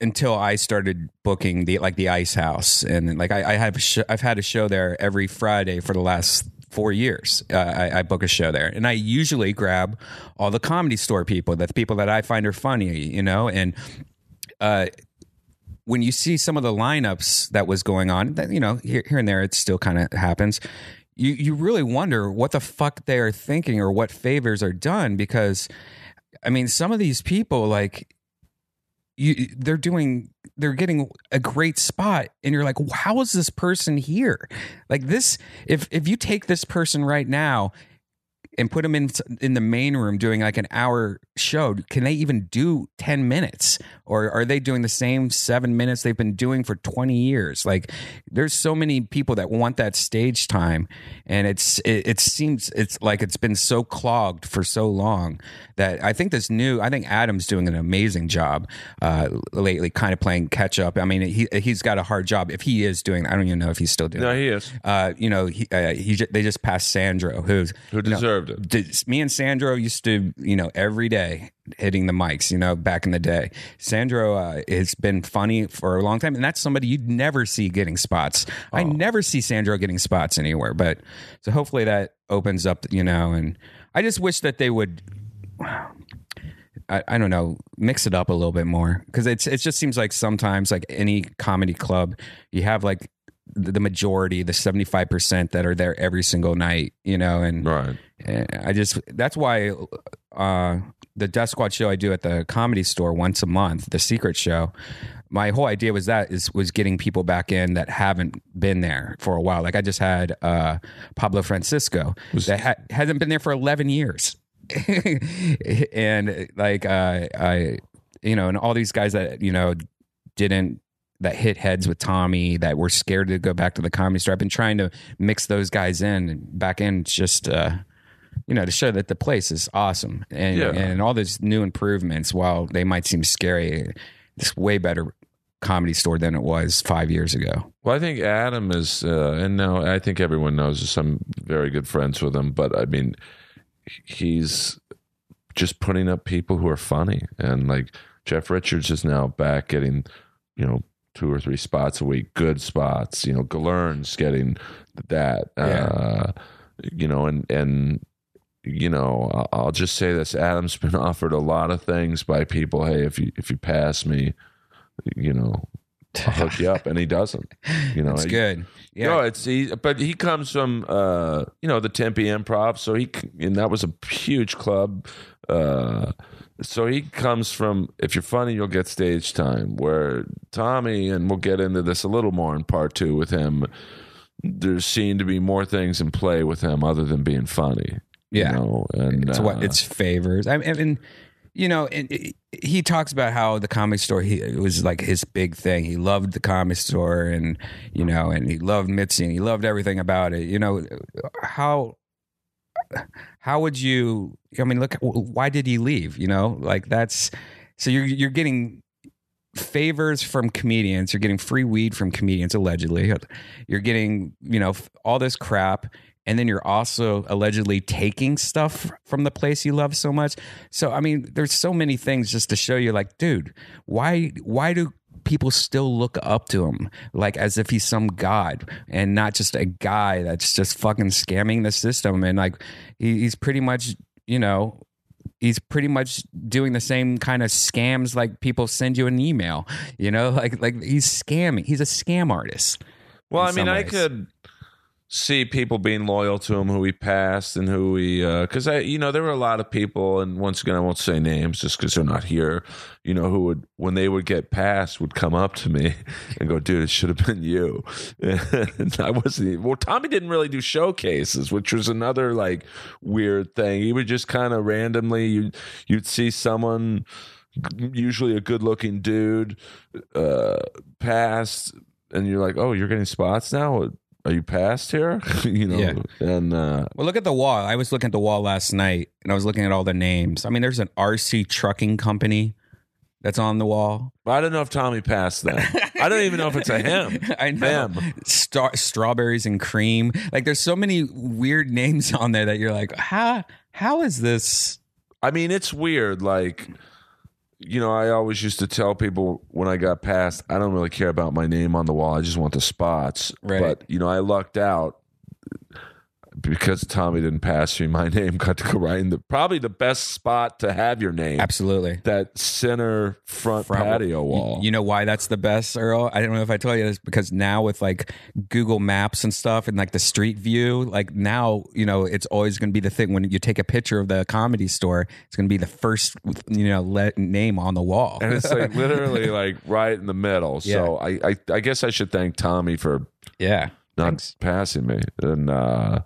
until I started booking the like the Ice House, and like I, I have sh- I've had a show there every Friday for the last four years. Uh, I, I book a show there, and I usually grab all the comedy store people, the people that I find are funny, you know, and uh, when you see some of the lineups that was going on, that, you know, here, here and there, it still kind of happens. You you really wonder what the fuck they are thinking or what favors are done because, I mean, some of these people like you they're doing they're getting a great spot and you're like how is this person here? Like this if if you take this person right now and put them in in the main room doing like an hour show can they even do 10 minutes or are they doing the same 7 minutes they've been doing for 20 years like there's so many people that want that stage time and it's it, it seems it's like it's been so clogged for so long that I think this new I think Adam's doing an amazing job uh lately kind of playing catch up I mean he he's got a hard job if he is doing I don't even know if he's still doing No, it. he is. uh you know he, uh, he they just passed Sandro who's Who deserved it? did, me and Sandro used to, you know, every day hitting the mics, you know, back in the day. Sandro uh, has been funny for a long time, and that's somebody you'd never see getting spots. I never see Sandro getting spots anywhere, but so hopefully that opens up, you know, and I just wish that they would. I, I don't know, mix it up a little bit more because it's it just seems like sometimes like any comedy club, you have like the majority, the seventy five percent that are there every single night, you know, and Right. and I just that's why uh, the Death Squad show I do at the comedy store once a month, the secret show. My whole idea was that is was getting people back in that haven't been there for a while. Like I just had uh, Pablo Francisco that ha- hasn't been there for eleven years, and like uh, I, you know, and all these guys that you know didn't that hit heads with Tommy that were scared to go back to the comedy store. I've been trying to mix those guys in back in just uh you know to show that the place is awesome and Yeah. and all these new improvements while they might seem scary it's way better comedy store than it was 5 years ago. Well, I think Adam is, uh, and now I think everyone knows this. I'm very good friends with him, but I mean, he's just putting up people who are funny, and like Jeff Richards is now back getting, you know, two or three spots a week, good spots. You know, Galern's getting that. Uh, you know, and and you know, I'll- just say this: Adam's been offered a lot of things by people. Hey, if you if you pass me, you know, I'll hook you up, and he doesn't. You know, It's good. Yeah. No, it's he, but he comes from uh, you know the Tempe Improv, so he and that was a huge club. Uh, so he comes from if you're funny, you'll get stage time. Where Tommy, and we'll get into this a little more in part two with him. There seem to be more things in play with him other than being funny. Yeah. you know, and it's uh, what it's favors. I mean, I mean you know, and it- he talks about how the comic store he it was like his big thing. He loved the comic store, and you know, and he loved Mitzi, and he loved everything about it. You know, how how would you? I mean, look, why did he leave? You know, like that's so you're you're getting favors from comedians you're getting free weed from comedians allegedly you're getting you know all this crap and then you're also allegedly taking stuff from the place you love so much. So i mean there's so many things just to show you like dude why why do people still look up to him like as if he's some god and not just a guy that's just fucking scamming the system? And like he, he's pretty much you know he's pretty much doing the same kind of scams like people send you an email you know? Like like he's scamming. He's a scam artist Well, I mean, I could see people being loyal to him who he passed and who he because I you know there were a lot of people and once again I won't say names just because they're not here you know who would when they would get passed would come up to me and go dude it should have been you. And I wasn't well Tommy didn't really do showcases which was another like weird thing. He would just kind of randomly you you'd see someone usually a good looking dude uh pass and you're like oh you're getting spots now are you past here? You know Yeah. and uh well look at the wall. I was looking at the wall last night and i was looking at all the names. I mean there's an rc trucking company that's on the wall. I don't know if tommy passed that. I don't even know if it's a him. I know. Star- strawberries and cream. Like there's so many weird names on there that you're like how how is this? I mean, it's weird. Like, you know, I always used to tell people when I got passed, I don't really care about my name on the wall. I just want the spots. Right. But, you know, I lucked out because Tommy didn't pass me. My name got to go right in the probably the best spot to have your name. absolutely That center front, Front- patio wall. You know why that's the best, Earl? I don't know if I told you this because now with like Google Maps and stuff and like the street view, like now, you know, it's always going to be the thing when you take a picture of the comedy store, it's going to be the first, you know, let, name on the wall. and it's like literally like right in the middle. So I, I, I guess I should thank Tommy for yeah. Not Thanks. passing me. And uh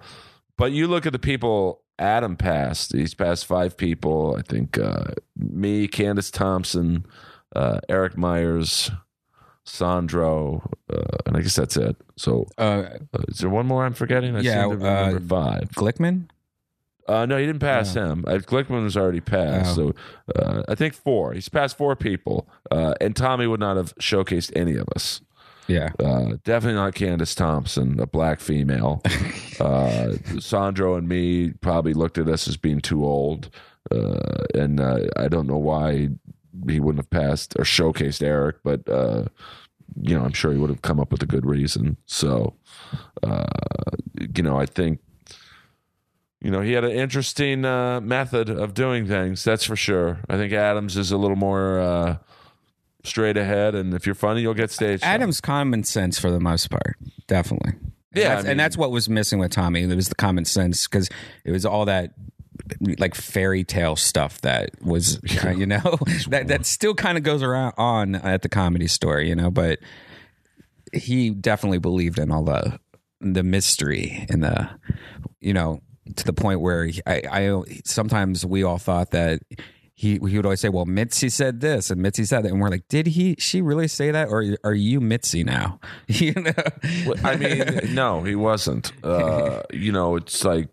but you look at the people Adam passed. He's passed five people. I think uh me, Candace Thompson, uh Eric Myers, Sandro, uh, and I guess that's it. So Uh, uh, is there one more I'm forgetting? I Yeah, remember uh, five. Glickman? Uh, no, he didn't pass him. Uh, Glickman was already passed. Oh. So uh, I think four. He's passed four people. Uh, and Tommy would not have showcased any of us. Yeah. Uh, definitely not Candace Thompson, a black female. uh, Sandro and me probably looked at us as being too old, uh, and uh, I don't know why he wouldn't have passed or showcased Eric, but uh, you know I'm sure he would have come up with a good reason. So, uh, you know, I think. You know, he had an interesting uh, method of doing things. That's for sure. I think Adams is a little more uh, straight ahead, and if you're funny, you'll get stage. time. Adam's common sense for the most part, definitely. And Yeah, that's, I mean- and that's what was missing with Tommy. It was the common sense because it was all that like fairy tale stuff that was, uh, you know, that that still kind of goes around on at the comedy store, you know. But he definitely believed in all the the mystery and the, you know, to the point where I, I sometimes we all thought that he he would always say, "Well, Mitzi said this and Mitzi said that," and we're like, "Did he? She really say that, or are you Mitzi now?" you know? Well, I mean, no, he wasn't. Uh, you know, it's like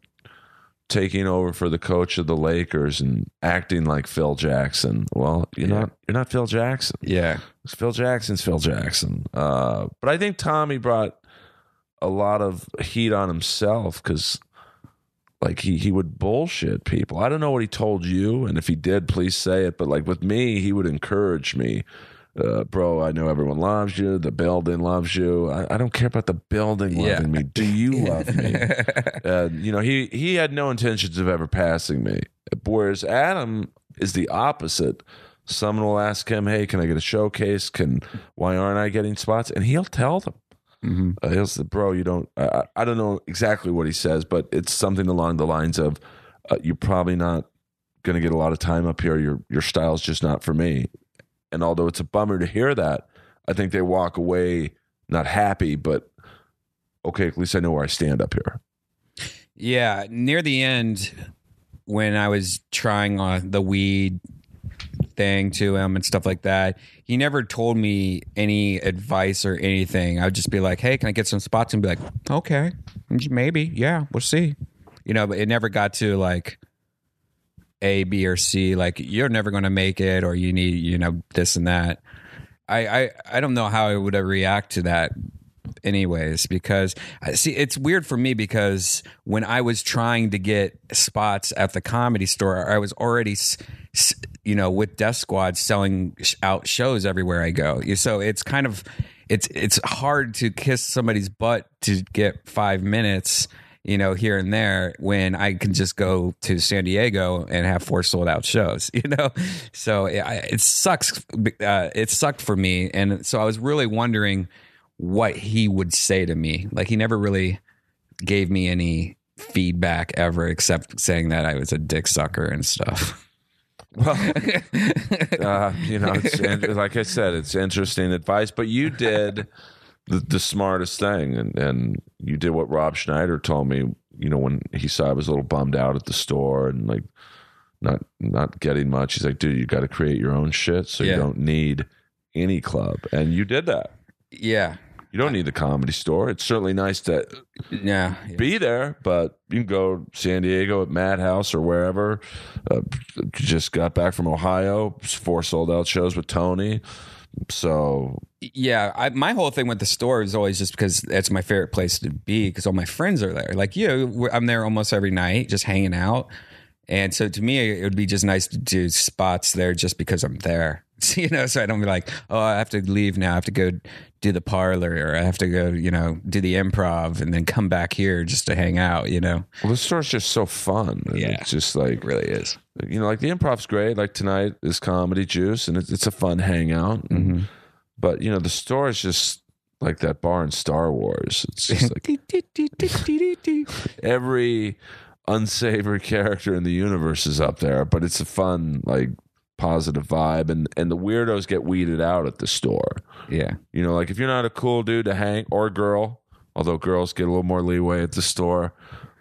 taking over for the coach of the Lakers and acting like Phil Jackson. Well, you're not. You're not Phil Jackson. yeah, Phil Jackson's Phil Jackson. Uh, but I think Tommy brought a lot of heat on himself because, like, he he would bullshit people. I don't know what he told you, and if he did, please say it. But like with me, he would encourage me. Uh, bro, I know everyone loves you. The building loves you. I, I don't care about the building Yeah. loving me. Do you love me? and you know, he he had no intentions of ever passing me. Whereas Adam is the opposite. someone will ask him, "Hey, can I get a showcase? Can why aren't I getting spots?" And he'll tell them. Hmm Uh, he'll say, "Bro, you don't." I, I don't know exactly what he says, but it's something along the lines of, uh, "You're probably not going to get a lot of time up here. Your your style's just not for me." And although it's a bummer to hear that, I think they walk away not happy, but okay, at least I know where I stand up here. Yeah, near the end, when I was trying uh, the weed thing to him and stuff like that, he never told me any advice or anything. I would just be like, "Hey, can I get some spots?" And be like, "Okay, maybe, yeah, we'll see." You know, but it never got to like A, B, or C. Like you're never going to make it, or you need, you know, this and that. I, I I don't know how I would react to that anyways because see it's weird for me because when I was trying to get spots at the comedy store I was already s- s- you know with Death Squad selling out shows everywhere I go so it's kind of it's it's hard to kiss somebody's butt to get 5 minutes you know here and there when I can just go to San Diego and have four sold out shows you know so it, it sucks uh, it sucked for me and so I was really wondering what he would say to me. Like he never really gave me any feedback ever except saying that I was a dick sucker and stuff. Well, uh, you know, it's, like I said, it's interesting advice, but you did the, the smartest thing, and, and you did what Rob Schneider told me. You know, when he saw I was a little bummed out at the store and like not not getting much, he's like, "Dude, you got to create your own shit, so Yeah. you don't need any club." And you did that. yeah. You don't need the comedy store. It's certainly nice to Yeah. be there, but you can go San Diego at Madhouse or wherever. Uh, just got back from Ohio, four sold out shows with Tony. So Yeah, I, my whole thing with the store is always just because that's my favorite place to be because all my friends are there. Like you, I'm there almost every night, just hanging out. And so to me, it would be just nice to do spots there just because I'm there. you know, so I don't be like, oh, I have to leave now. I have to go do the parlor or I have to go, you know, do the improv and then come back here just to hang out, you know? well, the store's just so fun. Yeah. It's just like, It really is. you know, like the improv's great. Like tonight is comedy juice and it's, it's a fun hangout. Mhm. But, you know, the store is just like that bar in Star Wars. It's just like every unsavory character in the universe is up there, but it's a fun, like, positive vibe. And, and the weirdos get weeded out at the store. yeah. You know, like if you're not a cool dude to hang or girl, although girls get a little more leeway at the store,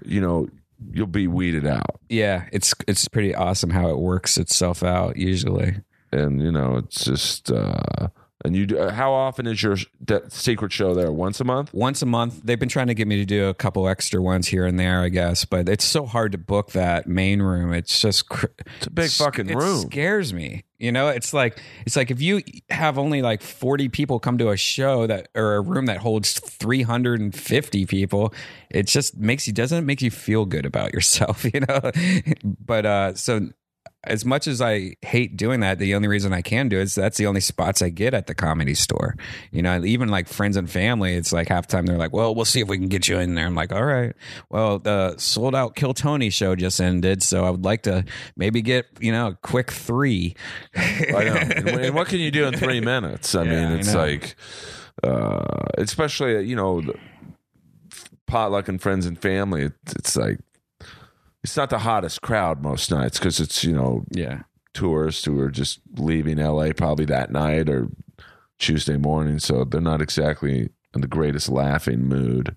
you know, you'll be weeded out. Yeah. It's, it's pretty awesome how it works itself out usually. And, you know, it's just, uh, and you do, uh, how often is your that secret show there? Once a month? once a month. They've been trying to get me to do a couple extra ones here and there, I guess, but it's so hard to book that main room. It's just cr- It's a big fucking room. it room. scares me. You know, it's like it's like if you have only like 40 people come to a show that or a room that holds 350 people, it just makes you doesn't it make you feel good about yourself, you know? but uh so as much as I hate doing that, the only reason I can do it is that's the only spots I get at the comedy store. You know, even like friends and family, it's like half the time they're like, well, we'll see if we can get you in there. I'm like, all right. Well, the sold out Kill Tony show just ended. So I would like to maybe get, you know, a quick three. I know. And, and what can you do in three minutes? I Yeah, mean, it's know. like, uh, especially, you know, the potluck and friends and family. It's like, it's not the hottest crowd most nights because it's, you know, yeah. tourists who are just leaving LA probably that night or Tuesday morning. So they're not exactly in the greatest laughing mood.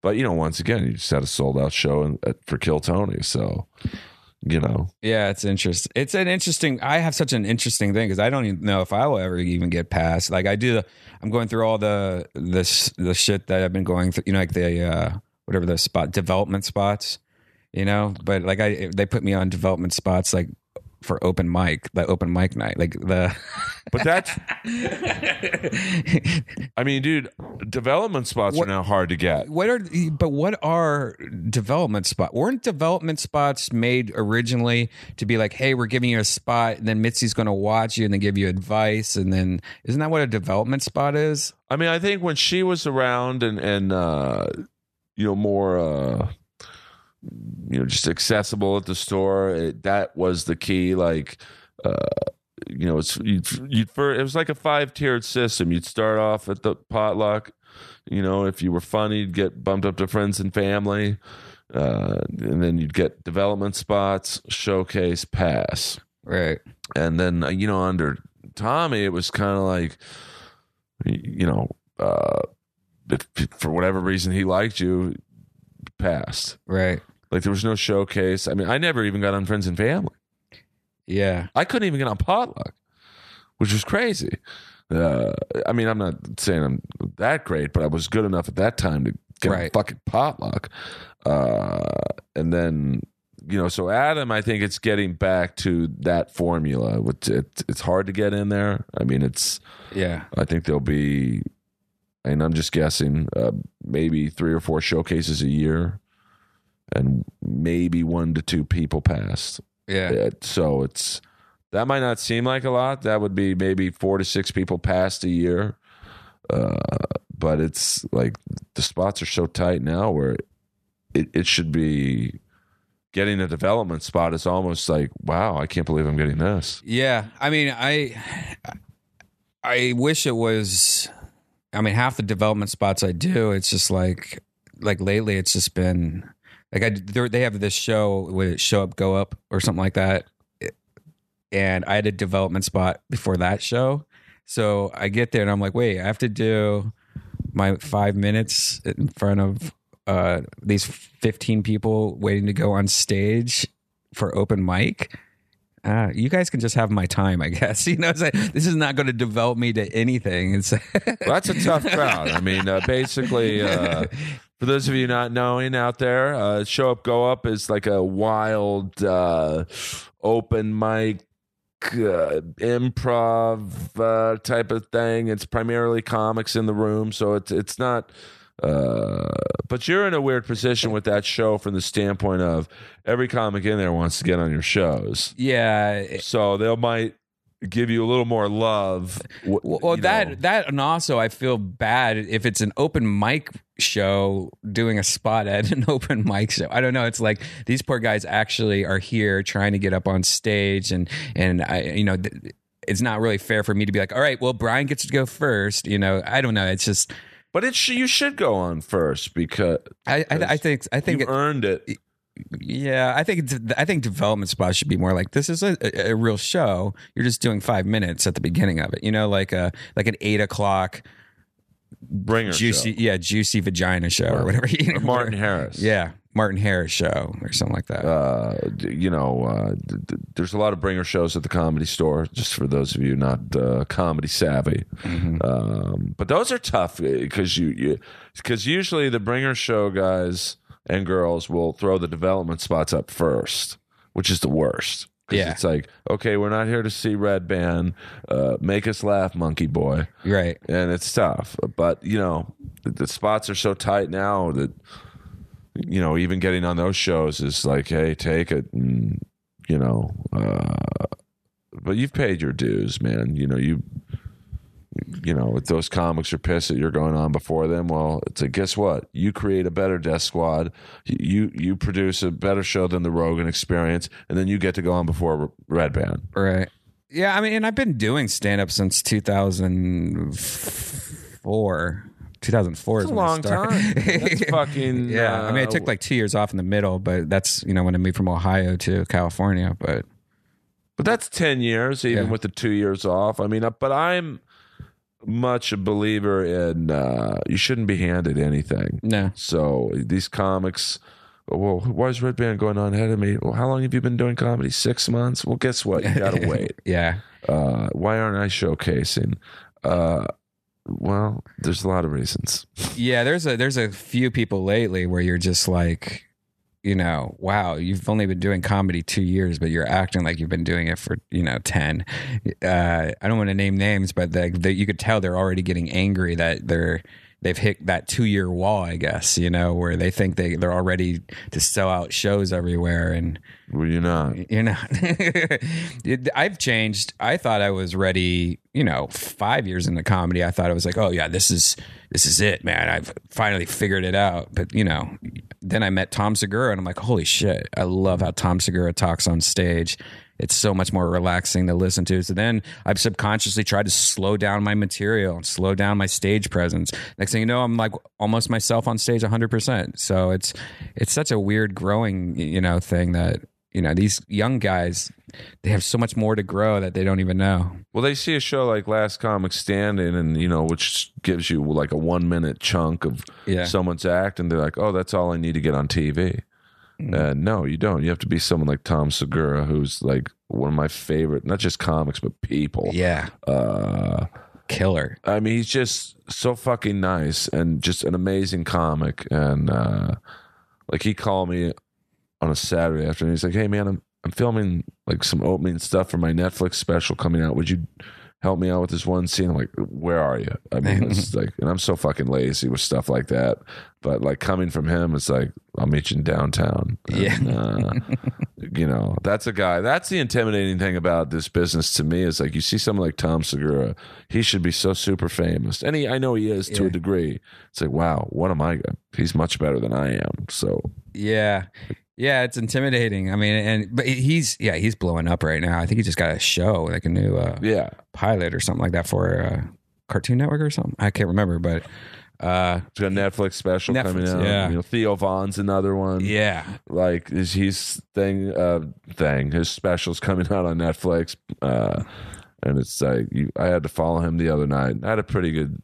But, you know, once again, you just had a sold out show in, at, for Kill Tony. So, you know, Yeah, it's interesting. It's an interesting. I have such an interesting thing because I don't even know if I will ever even get past. Like I do, the, I'm going through all the this the shit that I've been going through. You know, like the uh, whatever the spot development spots. You know, but like I they put me on development spots like for open mic, the open mic night, like the. but that's, I mean, dude, development spots What- are now hard to get. what are but what are development spots? weren't development spots made originally to be like hey we're giving you a spot and then mitzi's going to watch you and then give you advice and then isn't that what a development spot is I mean, I think when she was around and and uh, you know more uh, you know just accessible at the store, it, that was the key. Like uh, you know, it's you'd, you'd for it was like a five tiered system. You'd start off at the potluck. You know, if you were funny, you'd get bumped up to friends and family, uh, and then you'd get development spots, showcase, pass, Right. and then uh, you know under Tommy, it was kind of like, you know, uh, if for whatever reason he liked you, passed. Right. Like there was no showcase. I mean, I never even got on Friends and Family. Yeah. I couldn't even get on Potluck, which was crazy. Uh, I mean, I'm not saying I'm that great, but I was good enough at that time to get Right. fucking Potluck. Uh, and then, you know, so Adam, I think it's getting back to that formula. Which it, it's hard to get in there. I mean, it's. Yeah. I think there'll be, and I'm just guessing, uh, maybe three or four showcases a year, and maybe one to two people passed. Yeah. Yeah, so it's that might not seem like a lot. That would be maybe four to six people passed a year. Uh, but it's like the spots are so tight now where it, it should be getting a development spot is almost like, wow, I can't believe I'm getting this. Yeah, I mean, I I wish it was. I mean, half the development spots I do, it's just like like lately, it's just been like I they have this show with it show up, go up, or something like that, and I had a development spot before that show, so I get there and I'm like, wait, I have to do my five minutes in front of uh, these 15 people waiting to go on stage for open mic ah, you guys can just have my time, I guess. You know, it's like, this is not going to develop me to anything. It's Well, that's a tough crowd. I mean, uh, basically, uh, for those of you not knowing out there, uh, Show Up Go Up is like a wild uh, open mic uh, improv uh, type of thing. It's primarily comics in the room, so it's it's not. Uh, but you're in a weird position with that show from the standpoint of every comic in there wants to get on your shows, yeah. so they might give you a little more love. Well, well, that know. that and also I feel bad if it's an open mic show doing a spot at an open mic show. I don't know. It's like these poor guys actually are here trying to get up on stage, and and I you know. Th- it's not really fair for me to be like, all right, well, Brian gets to go first. You know, I don't know. It's just, But it sh- you should go on first because I, I, I think, I think, you earned it. Yeah, I think I think development spots should be more like this is a, a, a real show. You're just doing five minutes at the beginning of it. You know, like a like an eight o'clock Bringer juicy, show. yeah, juicy vagina show or whatever. You know, Or Martin Harris. yeah, Martin Harris show or something like that. Uh, you know, uh, d- d- there's a lot of bringer shows at the comedy store. Just for those of you not uh, comedy savvy, Mm-hmm. um, but those are tough because you because usually the bringer show guys and girls will throw the development spots up first, which is the worst. Yeah. it's like okay, we're not here to see Redban. Uh, make us laugh, Monkey Boy. right. and it's tough. But you know, the, the spots are so tight now that you know even getting on those shows is like, hey, take it, and you know. Uh, but you've paid your dues, man. You know you. You know, if those comics are pissed that you're going on before them, well, it's like, guess what? You create a better Death Squad. You you produce a better show than the Rogan Experience, and then you get to go on before Redban. Right. Yeah, I mean, and I've been doing stand up since 2004. 2004 is It's a long time. That's fucking yeah, I mean, I uh, took like two years off in the middle, but that's you know when I moved from Ohio to California. But But that's 10 years, even Yeah. with the two years off. I mean, uh, but I'm much a believer in uh, you shouldn't be handed anything. no, So these comics, well, why is Redban going on ahead of me? Well, how long have you been doing comedy? Six months? Well, guess what? You got to wait. yeah, Uh, why aren't I showcasing? Uh, well, there's a lot of reasons. yeah. There's a there's a few people lately where you're just like, you know, wow, you've only been doing comedy two years, but you're acting like you've been doing it for you know ten. Uh, I don't want to name names, but the, the, you could tell they're already getting angry that they're they've hit that two year wall. I guess you know where they think they they're all ready to sell out shows everywhere and. Well, you're not. you know It- i've changed i thought i was ready you know five years into comedy i thought i was like oh yeah this is this is it man i've finally figured it out but you know then i met tom segura and i'm like holy shit i love how tom segura talks on stage it's so much more relaxing to listen to. So then I've subconsciously tried to slow down my material and slow down my stage presence. Next thing you know, I'm like almost myself on stage 100%. So it's it's such a weird growing, you know, thing that you know these young guys they have so much more to grow that they don't even know. Well, they see a show like Last Comic Standing, and you know, which gives you like a one minute chunk of Yeah. someone's act, and they're like, "Oh, that's all I need to get on TV." Uh, no, you don't. You have to be someone like Tom Segura, who's like one of my favorite, not just comics but people. Yeah, Uh, killer. I mean, he's just so fucking nice and just an amazing comic. And uh, like, he called me on a Saturday afternoon. He's like, "Hey, man, I'm I'm filming like some opening stuff for my Netflix special coming out. Would you help me out with this one scene?" I'm like, "Where are you?" I mean, it's like, and I'm so fucking lazy with stuff like that. But like coming from him, it's like I'll meet you in downtown. And, Yeah. uh, you know, that's a guy. That's the intimidating thing about this business to me is like you see someone like Tom Segura, he should be so super famous, and he, I know he is to Yeah. a degree. It's like, wow, what am I? He's much better than I am. So Yeah. Yeah, it's intimidating. I mean, and but he's yeah, he's blowing up right now. I think he just got a show, like a new uh, yeah, pilot or something like that for uh, Cartoon Network or something. I can't remember, but uh, he's got a Netflix special Netflix, coming out. yeah. You know, Theo Von's another one. yeah, like his he's thing uh thing. His specials coming out on netflix. Uh and it's like you, i had to follow him the other night. I had a pretty good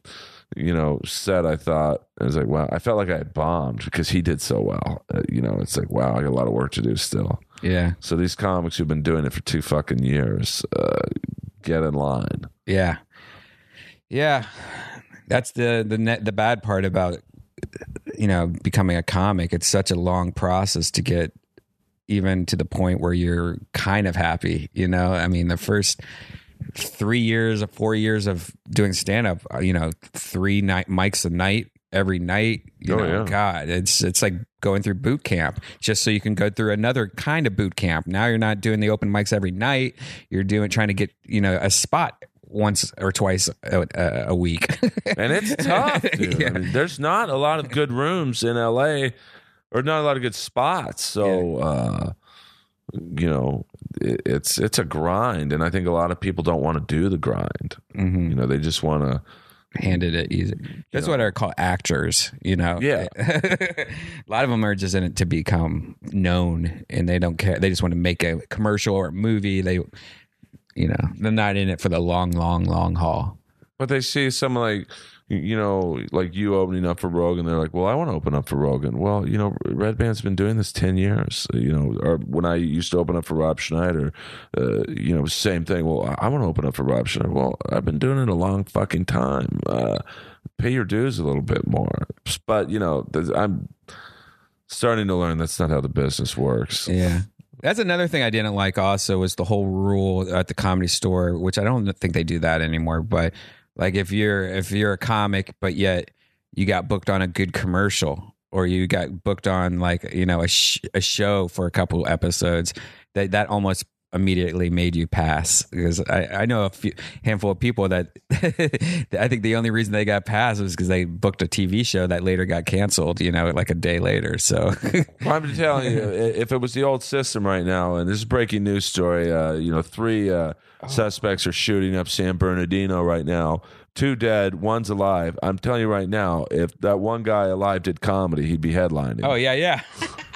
you know set i thought. I was like wow. I felt like i had bombed because he did so well. Uh, you know it's like wow i got a lot of work to do still. Yeah, so these comics who've been doing it for two fucking years uh get in line. Yeah, yeah. That's the the net the bad part about you know becoming a comic. It's such a long process to get even to the point where you're kind of happy. You know, I mean, the first three years, or four years of doing stand up, uh, you know, three night mics a night every night. You Oh, know, yeah. God, it's it's like going through boot camp just so you can go through another kind of boot camp. Now you're not doing the open mics every night. You're doing trying to get you know a spot once or twice a, a, a week. and it's tough dude. Yeah. I mean, there's not a lot of good rooms in la or not a lot of good spots so uh you know it, it's it's a grind and i think a lot of people don't want to do the grind Mhm. you know they just want to handed it easy. That's what I call actors, you know. Yeah. a lot of them are just in it to become known and they don't care. They just want to make a commercial or a movie. They you know, they're not in it for the long, long, long haul. but they see someone like you know like you opening up for rogan they're like well i want to open up for rogan. Well you know Redban's been doing this 10 years you know or when i used to open up for rob schneider uh, you know same thing. Well i, I want to open up for rob schneider. Well i've been doing it a long fucking time. Uh, pay your dues a little bit more. But you know i'm starting to learn that's not how the business works. Yeah. That's another thing I didn't like also was the whole rule at the comedy store, which I don't think they do that anymore. But like if you're if you're a comic, but yet you got booked on a good commercial or you got booked on like you know a sh- a show for a couple episodes, that that almost immediately made you pass because I, I know a few handful of people that I think the only reason they got passed was because they booked a TV show that later got canceled, you know, like a day later. So Well, I'm telling you, if it was the old system right now, and this is a breaking news story, uh, you know, three uh, suspects are shooting up San Bernardino right now. Two dead, one's alive. I'm telling you right now, if that one guy alive did comedy, he'd be headlining. Oh yeah, yeah.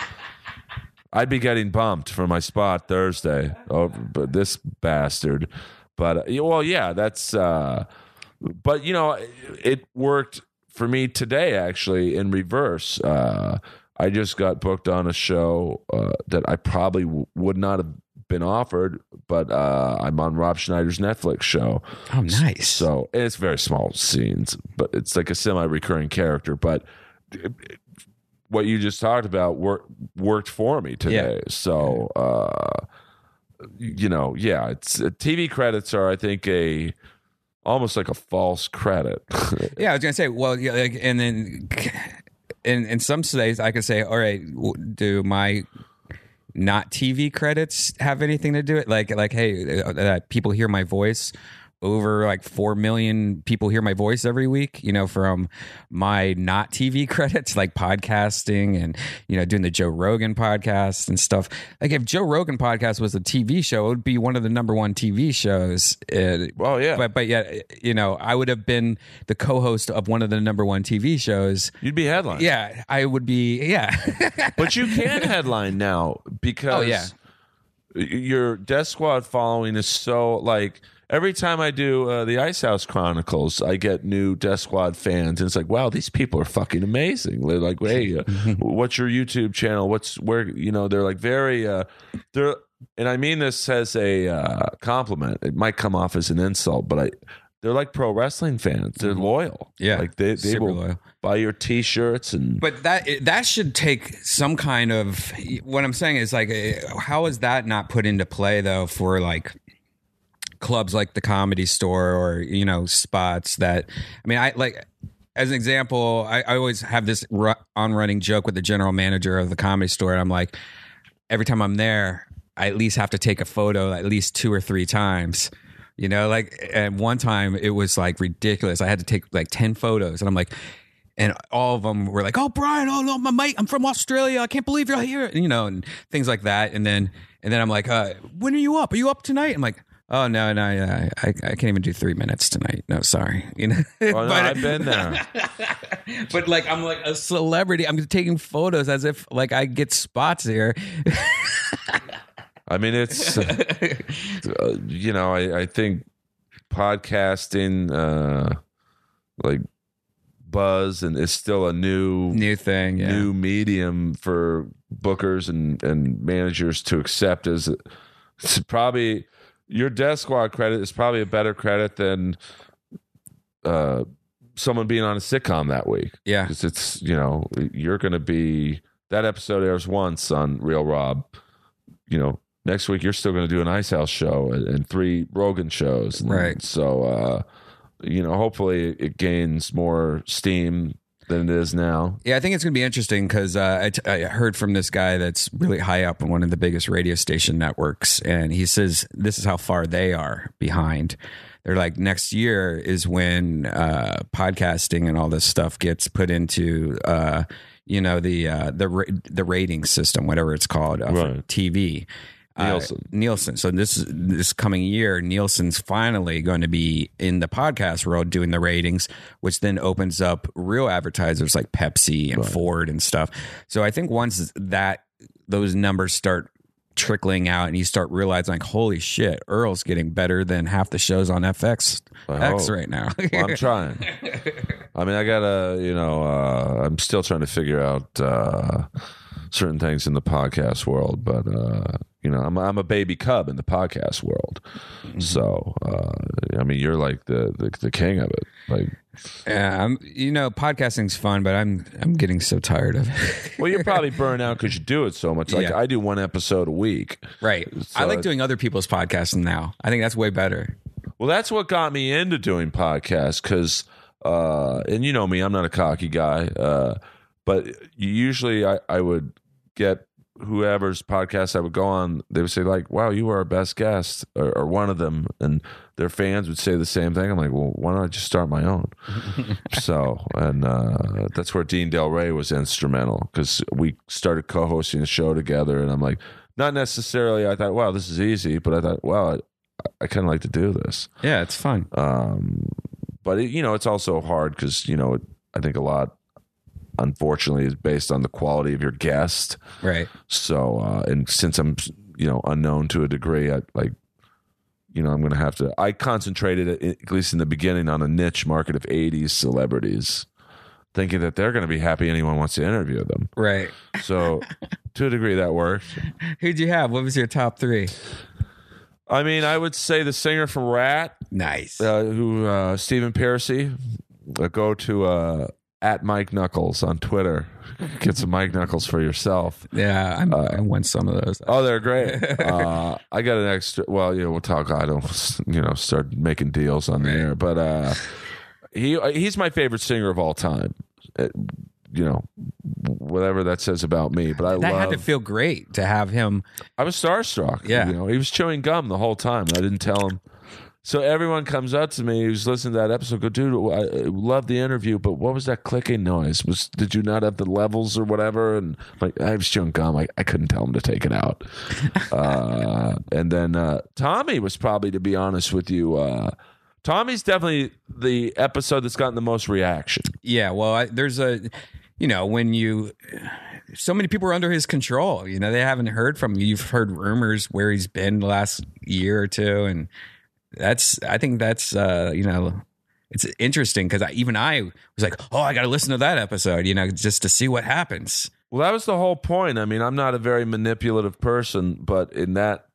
I'd be getting bumped for my spot Thursday. Oh, but this bastard. But uh, well, yeah, that's. Uh, but you know, it worked for me today actually in reverse. Uh, I just got booked on a show uh, that I probably w- would not have been offered, but uh, I'm on Rob Schneider's Netflix show. Oh, nice. So and it's very small scenes, but it's like a semi-recurring character. But what you just talked about work, worked for me today. So, uh, you know, yeah, it's uh, TV credits are, I think, a almost like a false credit. yeah, I was gonna say, well, yeah, like, and then in in some states, I could say, all right, do my not TV credits have anything to do it? Like, like, hey, uh, that people hear my voice over like 4 million people hear my voice every week, you know, from my not TV credits like podcasting and, you know, doing the Joe Rogan podcast and stuff. Like if Joe Rogan podcast was a TV show, it would be one of the number one TV shows. Uh, Well, yeah. but but yet, you know, I would have been the co-host of one of the number one TV shows. You'd be headline. Yeah, I would be. Yeah, But you can headline now because Oh, yeah. your Death Squad following is so like every time I do uh, the Ice House Chronicles, I get new Death Squad fans, and it's like, wow, these people are fucking amazing. They're like, hey, uh, what's your YouTube channel? What's where you know? They're like very uh, they're, and I mean this as a uh, compliment. It might come off as an insult, but I. They're like pro wrestling fans. They're loyal. Mm-hmm. Yeah, like they they will loyal. buy your T-shirts and but that that should take some kind of. What I'm saying is like, uh, how is that not put into play though for like clubs like the Comedy Store or you know spots that I mean I like. As an example, I, I always have this ru- on running joke with the general manager of the comedy store. And I'm like, every time I'm there, I at least have to take a photo at least two or three times. You know, like, and one time it was like ridiculous. I had to take like 10 photos, and I'm like, and all of them were like, "Oh, Brian, oh no, my mate, I'm from Australia. I can't believe you're here," you know, and things like that. And then, and then I'm like, uh, "When are you up? Are you up tonight?" I'm like, "Oh no, no, yeah, I, I can't even do three minutes tonight. No, sorry." You know, Oh, no, But- I've been there. but like I'm like a celebrity. I'm taking photos as if like I get spots here. I mean, it's uh, uh, you know, I, I think podcasting, uh, like buzz, and is still a new New thing, yeah. new medium for bookers and and managers to accept as it's probably your death squad credit is probably a better credit than uh someone being on a sitcom that week yeah. because it's you know you're going to be that episode airs once on Real Rob. You know, next week you're still going to do an Ice House show and, and three Rogan shows, And Right. So, uh, you know, hopefully it gains more steam than it is now. Yeah, I think it's going to be interesting because uh, I, t- I heard from this guy that's really high up in one of the biggest radio station networks, and he says this is how far they are behind. They're like next year is when uh, podcasting and all this stuff gets put into uh, you know the uh, the ra- the rating system, whatever it's called, Right. TV. Uh, Nielsen. Nielsen. So this this coming year, Nielsen's finally going to be in the podcast world doing the ratings, which then opens up real advertisers like Pepsi and Ford and stuff. So I think once that those numbers start trickling out and you start realizing like holy shit earl's getting better than half the shows on fx x right now Well, I'm trying. I mean, I gotta, you know, uh, I'm still trying to figure out uh, certain things in the podcast world, but uh, you know, I'm I'm a baby cub in the podcast world. So, uh, I mean, you're like the, the the king of it. Like, yeah I'm, you know podcasting's fun but i'm i'm getting so tired of it well, you're probably burned out because you do it so much. Like, Yeah. I do one episode a week. right i like doing other people's podcasting now i think that's way better Well, that's what got me into doing podcasts because, uh, and you know me, I'm not a cocky guy, uh, but usually I, I would get whoever's podcast I would go on, they would say like, "Wow, you were our best guest," or, or one of them, and their fans would say the same thing. I'm like, "Well, why don't I just start my own?" so, and uh, that's where Dean Delray was instrumental because we started co-hosting a show together, and I'm like, not necessarily. I thought, "Wow, this is easy," but I thought, "Wow." I, I kind of like to do this. yeah it's fun Um, but it, you know, it's also hard because you know, I think a lot, unfortunately, is based on the quality of your guest. right So, uh, and since I'm, you know, unknown to a degree, I like, you know, I'm going to have to. I concentrated at, at least in the beginning on a niche market of '80s celebrities, thinking that they're going to be happy anyone wants to interview them. right So, to a degree, that worked. Who'd you have? What was your top three? I mean, I would say the singer from Ratt, Nice. uh, who uh, Stephen Pearcy. Go to uh, at Mic Knuckles on Twitter. Get some Mic Knuckles for yourself. yeah, I'm, I won some of those. Oh, they're great. Uh, I got an extra. Well, you know, we'll talk. I don't, you know, start making deals on the air, but uh, he he's my favorite singer of all time. Uh, you know, whatever that says about me, but I that love. had to feel great to have him. I was starstruck. Yeah. you know, he was chewing gum the whole time. I didn't tell him. So everyone comes up to me who's listening to that episode, go, dude, I I love the interview, but what was that clicking noise? Was did you not have the levels or whatever? And I'm like I was chewing gum, I, I couldn't tell him to take it out. uh, and then uh, Tommy was probably, to be honest with you, uh, Tommy's definitely the episode that's gotten the most reaction. Yeah, well, I, there's a, you know, when you, so many people are under his control. You know, they haven't heard from you. You've heard rumors where he's been the last year or two, and that's, I think that's, uh, you know, it's interesting because I, even I was like, oh, I got to listen to that episode, you know, just to see what happens. Well, that was the whole point. I mean, I'm not a very manipulative person, but in that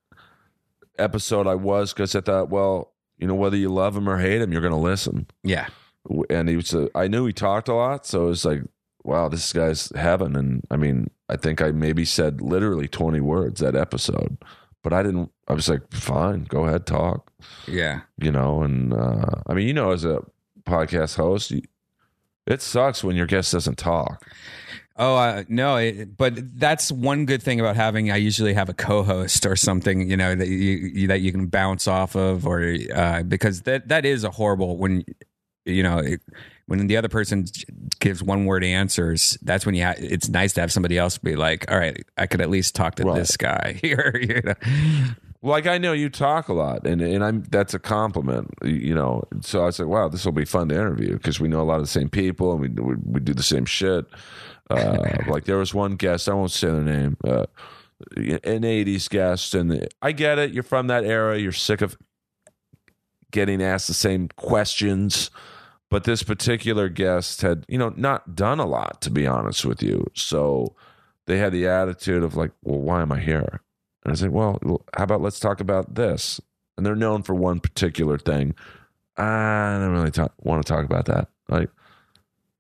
episode, I was because I thought, well, you know, whether you love him or hate him, you're going to listen. Yeah, And he was, a, I knew he talked a lot, so it was like, wow, this guy's heaven. And I mean, I think I maybe said literally 20 words that episode, but I didn't. I was like, fine, go ahead, talk. yeah, You know, and uh, I mean, you know, as a podcast host, you, it sucks when your guest doesn't talk. Oh uh, no! It, but that's one good thing about having. I usually have a co-host or something, you know, that you, you that you can bounce off of, or uh, because that that is a horrible when you know it, when the other person gives one word answers. That's when you ha- it's nice to have somebody else be like, all right, I could at least talk to Right. this guy here. You know? Like I know you talk a lot, and and I'm that's a compliment, you know. So I was like, wow, this will be fun to interview because we know a lot of the same people and we we, we do the same shit. Uh, like there was one guest, I won't say their name, uh, an '80s guest, and I get it. You're from that era. You're sick of getting asked the same questions. But this particular guest had, you know, not done a lot, to be honest with you. So they had the attitude of like, well, why am I here? And I said, well, how about let's talk about this? And they're known for one particular thing. I don't really talk, want to talk about that. Like,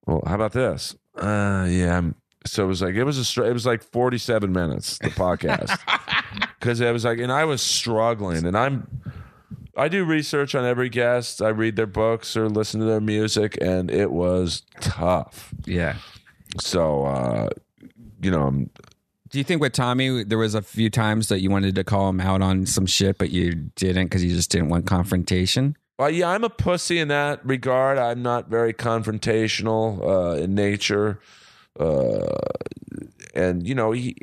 well, how about this? Uh, yeah. I'm, so it was like it was a it was like forty seven minutes the podcast because it was like and I was struggling and I'm I do research on every guest. I read their books or listen to their music, and it was tough. Yeah. So, uh, you know, I'm Do you think with Tommy, there was a few times that you wanted to call him out on some shit, but you didn't because you just didn't want confrontation? Well, yeah, I'm a pussy in that regard. I'm not very confrontational uh, in nature, uh, and you know, he,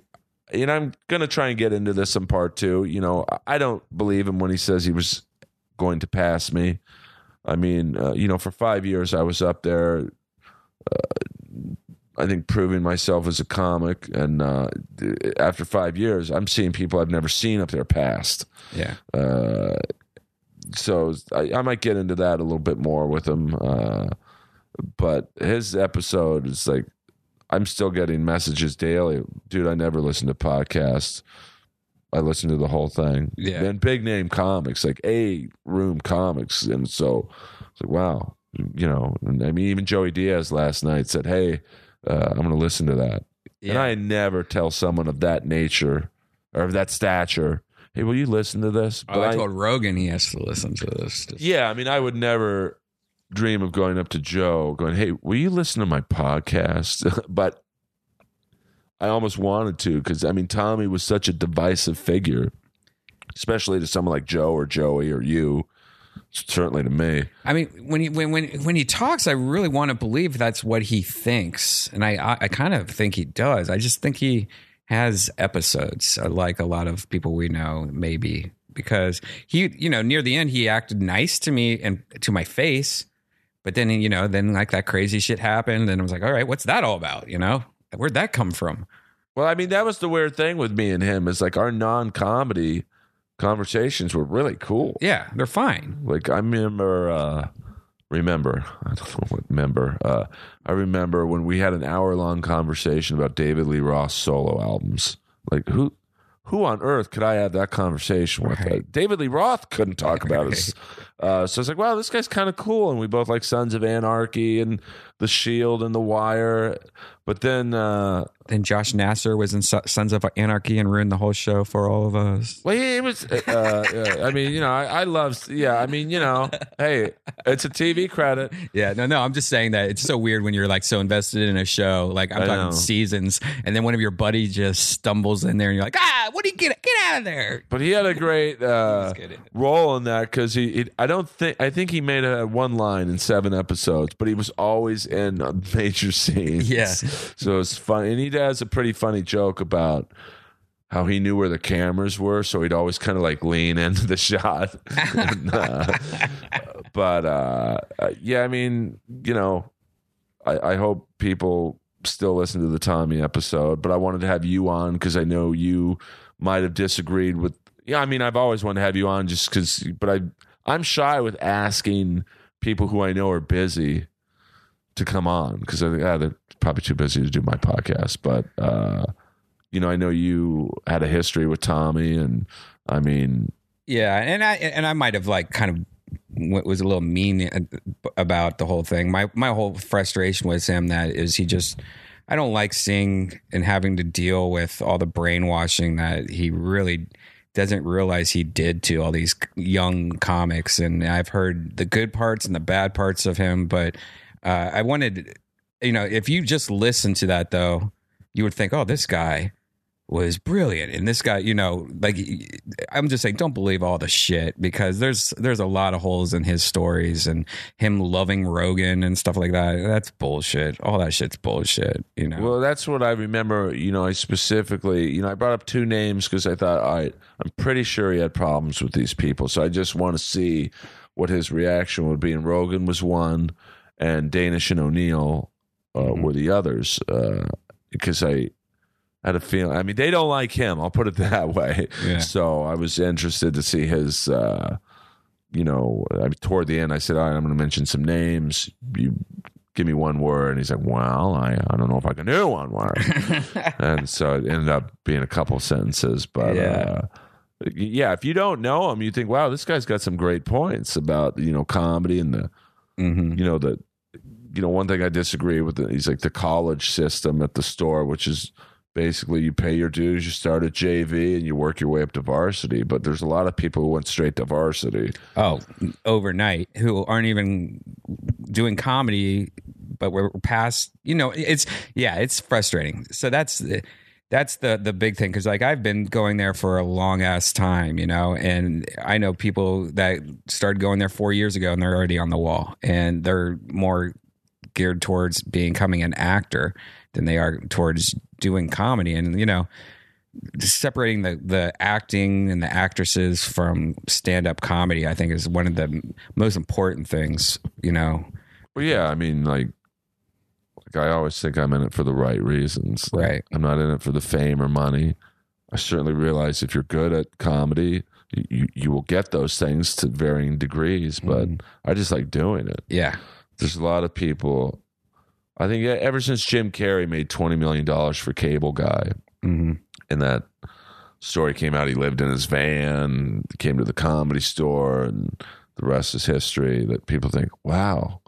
and I'm gonna try and get into this in part two. You know, I- I don't believe him when he says he was going to pass me. I mean, uh, you know, for five years I was up there. Uh, I think proving myself as a comic, and uh, after five years, I'm seeing people I've never seen up there past Yeah. uh, so I, I might get into that a little bit more with him. Uh, but his episode is like, I'm still getting messages daily, dude. I never listen to podcasts. I listened to the whole thing. Yeah. And big name comics, like A room comics, and so it's like, wow, you know. And I mean, even Joey Diaz last night said, "Hey, uh, I'm going to listen to that." And I never tell someone of that nature or of that stature, "Hey, will you listen to this?" Oh, I told Rogan he has to listen to this. Yeah, I mean, I would never dream of going up to Joe, going, "Hey, will you listen to my podcast?" but I almost wanted to because I mean, Tommy was such a divisive figure, especially to someone like Joe or Joey or you. Certainly to me. I mean, when he when when when he talks, I really want to believe that's what he thinks, and I I, I kind of think he does. I just think he has episodes uh, like a lot of people we know, maybe because he, you know, near the end he acted nice to me and to my face, but then you know, then like that crazy shit happened, and I was like, all right, what's that all about? You know, where'd that come from? Well, I mean, that was the weird thing with me and him is like our non-comedy conversations were really cool. Yeah, they're fine. Like I remember, uh, remember, I don't know what member. Uh, I remember when we had an hour long conversation about David Lee Roth solo albums. Like who, who on earth could I have that conversation with? Right. David Lee Roth couldn't talk about it. Uh, so I was like, wow, this guy's kind of cool, and we both like Sons of Anarchy and The Shield and The Wire. But then, uh, Then Josh Nasser was in Sons of Anarchy and ruined the whole show for all of us. Well, yeah, it was. Uh, uh, I mean, you know, I, I love. Yeah, I mean, you know, hey, it's a TV credit. Yeah, no, no. I'm just saying that it's so weird when you're like so invested in a show. Like I'm I talking know. seasons, and then one of your buddies just stumbles in there, and you're like, ah, what do you get? Get out of there! But he had a great uh, role in that because he, he. I don't think I think he made a one line in seven episodes, but he was always in a major scenes. Yeah. So it's fun, and he has a pretty funny joke about how he knew where the cameras were, so he'd always kind of like lean into the shot. And, uh, but uh, uh, yeah, I mean, you know, I, I hope people still listen to the Tommy episode, but I wanted to have you on because I know you might have disagreed with. Yeah, I mean, I've always wanted to have you on just because, but I I'm shy with asking people who I know are busy to come on because yeah, they're probably too busy to do my podcast. But uh, you know, I know you had a history with Tommy, and I mean, Yeah, and I and I might have like kind of was a little mean about the whole thing. My my whole frustration with him that is he just I don't like seeing and having to deal with all the brainwashing that he really doesn't realize he did to all these young comics. And I've heard the good parts and the bad parts of him but uh, I wanted you know if you just listen to that though you would think oh this guy was brilliant and this guy you know like i'm just saying don't believe all the shit because there's there's a lot of holes in his stories and him loving rogan and stuff like that that's bullshit all that shit's bullshit you know Well, that's what I remember. You know, I specifically, you know, I brought up two names because I thought, all right, I'm pretty sure he had problems with these people. So I just want to see what his reaction would be. And Rogan was one, and Danish and O'Neill uh, Mm-hmm. were the others. Uh, because I had a feeling, I mean, they don't like him. I'll put it that way. Yeah. So I was interested to see his. Uh, you know, I, toward the end, I said, "All right, I'm going to mention some names. You give me one word." And he's like, "Well, I, I don't know if I can do one word." and so it ended up being a couple sentences. But Yeah. uh, yeah, if you don't know him, you think, "Wow, this guy's got some great points about you know comedy and the hmm you know the you know one thing I disagree with. He's like the college system at the store, which is." Basically, you pay your dues, you start at JV, and you work your way up to varsity. But there's a lot of people who went straight to varsity. oh overnight who aren't even doing comedy but we're past you know it's yeah it's frustrating so that's that's the the big thing because like i've been going there for a long ass time you know and i know people that started going there four years ago and they're already on the wall and they're more geared towards becoming an actor than they are towards doing comedy and you know separating the the acting and the actresses from stand up comedy, I think, is one of the most important things. You know, Well, yeah, I mean, like, like I always think I'm in it for the right reasons. Like, Right. I'm not in it for the fame or money. I certainly realize if you're good at comedy, you you, you will get those things to varying degrees. But mm. I just like doing it. yeah, There's a lot of people. I think ever since Jim Carrey made twenty million dollars for Cable Guy, hmm and that story came out, he lived in his van, came to the comedy store, and the rest is history. That people think, wow,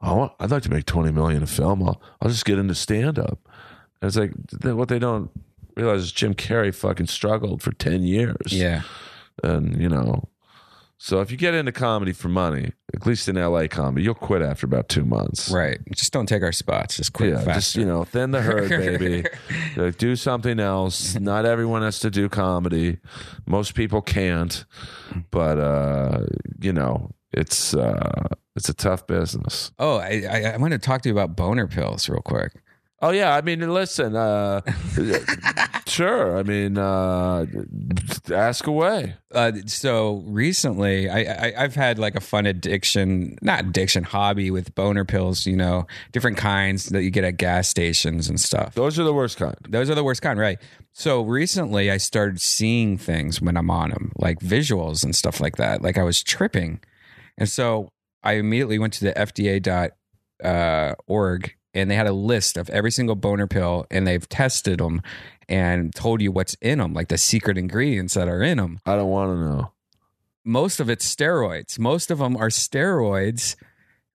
I want, I'd like to make twenty million a film. I'll, I'll just get into stand up. And it's like what they don't realize is Jim Carrey fucking struggled for ten years. yeah, and you know. So if you get into comedy for money, at least in LA comedy, you'll quit after about two months. right. Just don't take our spots. Just quit Yeah, faster. just you know, thin the herd, baby. Like, do something else. Not everyone has to do comedy. Most people can't, but uh, you know, it's uh, it's a tough business. oh, I, I I want to talk to you about boner pills real quick. Oh yeah, I mean, listen, uh, sure. I mean, uh, ask away. Uh, so recently, I, I I've had like a fun addiction, not addiction, hobby with boner pills. You know, different kinds that you get at gas stations and stuff. Those are the worst kind. Those are the worst kind, right? So recently, I started seeing things when I'm on them, like visuals and stuff like that. Like I was tripping, and so I immediately went to the FDA uh, org, and they had a list of every single boner pill, and they've tested them and told you what's in them, like the secret ingredients that are in them. I don't want to know. Most of it's steroids. Most of them are steroids